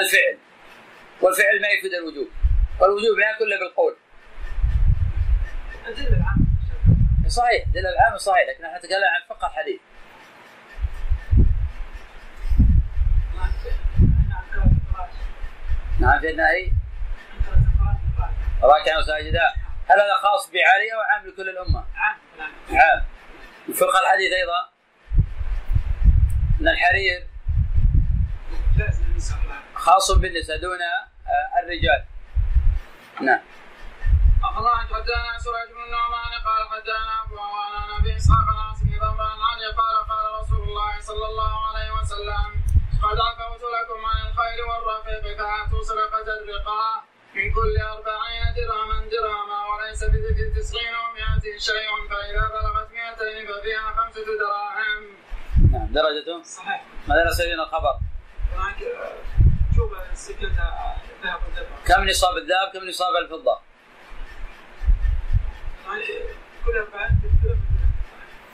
B: الفعل والفعل ما يفيد الوجوب والوجوب لا يكون إلا بالقول صحيح دل العام صحيح لكن نحن نتكلم عن فقه الحديث نعم في النهي راكعا وساجدا هل هذا خاص بعلي أو عام لكل الأمة؟
E: عام.
B: عام الفقه الحديث أيضا. ان الحرير. خاص بالنساء دون الرجال. نعم.
A: أخبرنا حدثنا سراج بن النعمان. قال حدثنا أبو عوان عن أبي إسحاق عن عاصم بن ضمر عن علي قال قال رسول الله صلى الله عليه وسلم قد عفوت لكم عن الخير والرقيق فآتوا صدقة الرقاع من كل أربعين درهما درهما وليس تسعين ومائة شيء فإذا بلغت مائتين ففيها خمسة دراهم.
B: نعم درجته
E: صحيح.
B: ماذا الخبر؟
E: شوف السكة
B: كم نصاب الذهب؟ كم نصاب الفضة؟
E: طبعا كل أربعين كل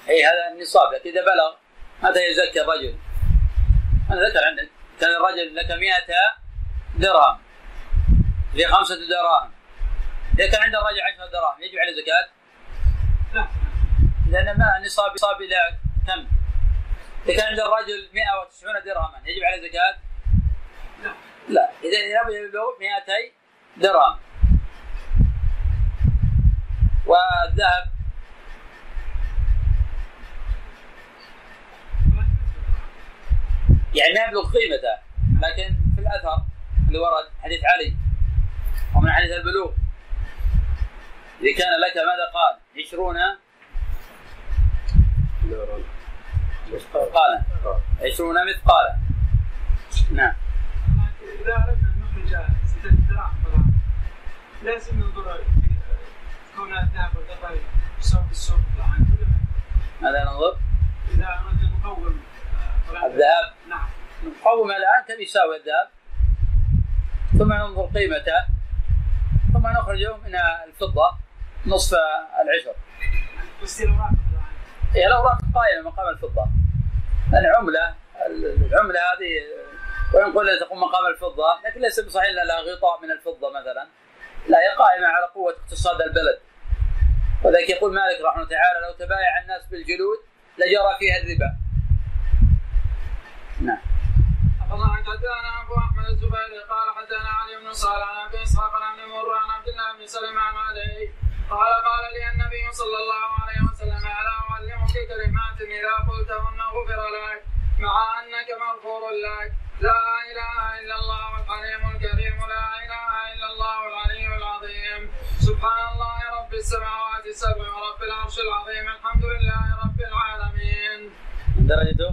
B: إي هذا النصاب لكن إذا بلغ متى يزكي الرجل؟ أنا ذكر عندك كان الرجل لك 100 درهم في خمسة دراهم إذا كان عند الرجل 10 دراهم يجب عليه زكاة؟
E: لا
B: لأن ما نصاب نصاب إلى كم؟ إذا كان عند الرجل 190 درهما يجب عليه زكاة؟
E: لا
B: لا إذا يبلغ 200 درهم والذهب. يعني ما يبلغ قيمته لكن في الأثر اللي ورد حديث علي ومن حديث البلوغ. إذا كان لك ماذا قال؟ عشرون. مثقالا عشرون مثقالا. نعم.
E: إذا أردنا نخرج ستة دراهم لازم ننظر
B: ماذا ننظر؟
E: إذا اردنا نقوم آه، طبعاً-
B: الذهب
E: نعم
B: نقوم الآن كم يساوي الذهب ثم ننظر قيمته. ثم نخرجه من الفضة نصف العشر.
E: بس
B: هي الاوراق قائمة مقام الفضة. العمله العملة هذه وإن قلنا تقوم مقام الفضة لكن ليس بصحيح لها غطاء من الفضة مثلا. لا هي قائمة على قوة اقتصاد البلد. وذلك يقول مالك رحمه الله تعالى لو تبايع الناس بالجلود لجرى فيها الربا. نعم.
A: الله حدثنا أبو أحمد الزبيري قال حدثنا علي بن صالح عن أبي إسحاق عن مر عن عبد الله بن سلمة عن علي. قال قال لي النبي صلى الله عليه وسلم ألا أعلمك كلمات إذا قلتهن غفر لك؟ مع أنك مغفور لك. لا إله إلا الله الحليم الكريم. لا إله إلا الله العلي العظيم. سبحان الله رب السماوات السبع ورب العرش العظيم. الحمد لله رب العالمين.
B: درجته؟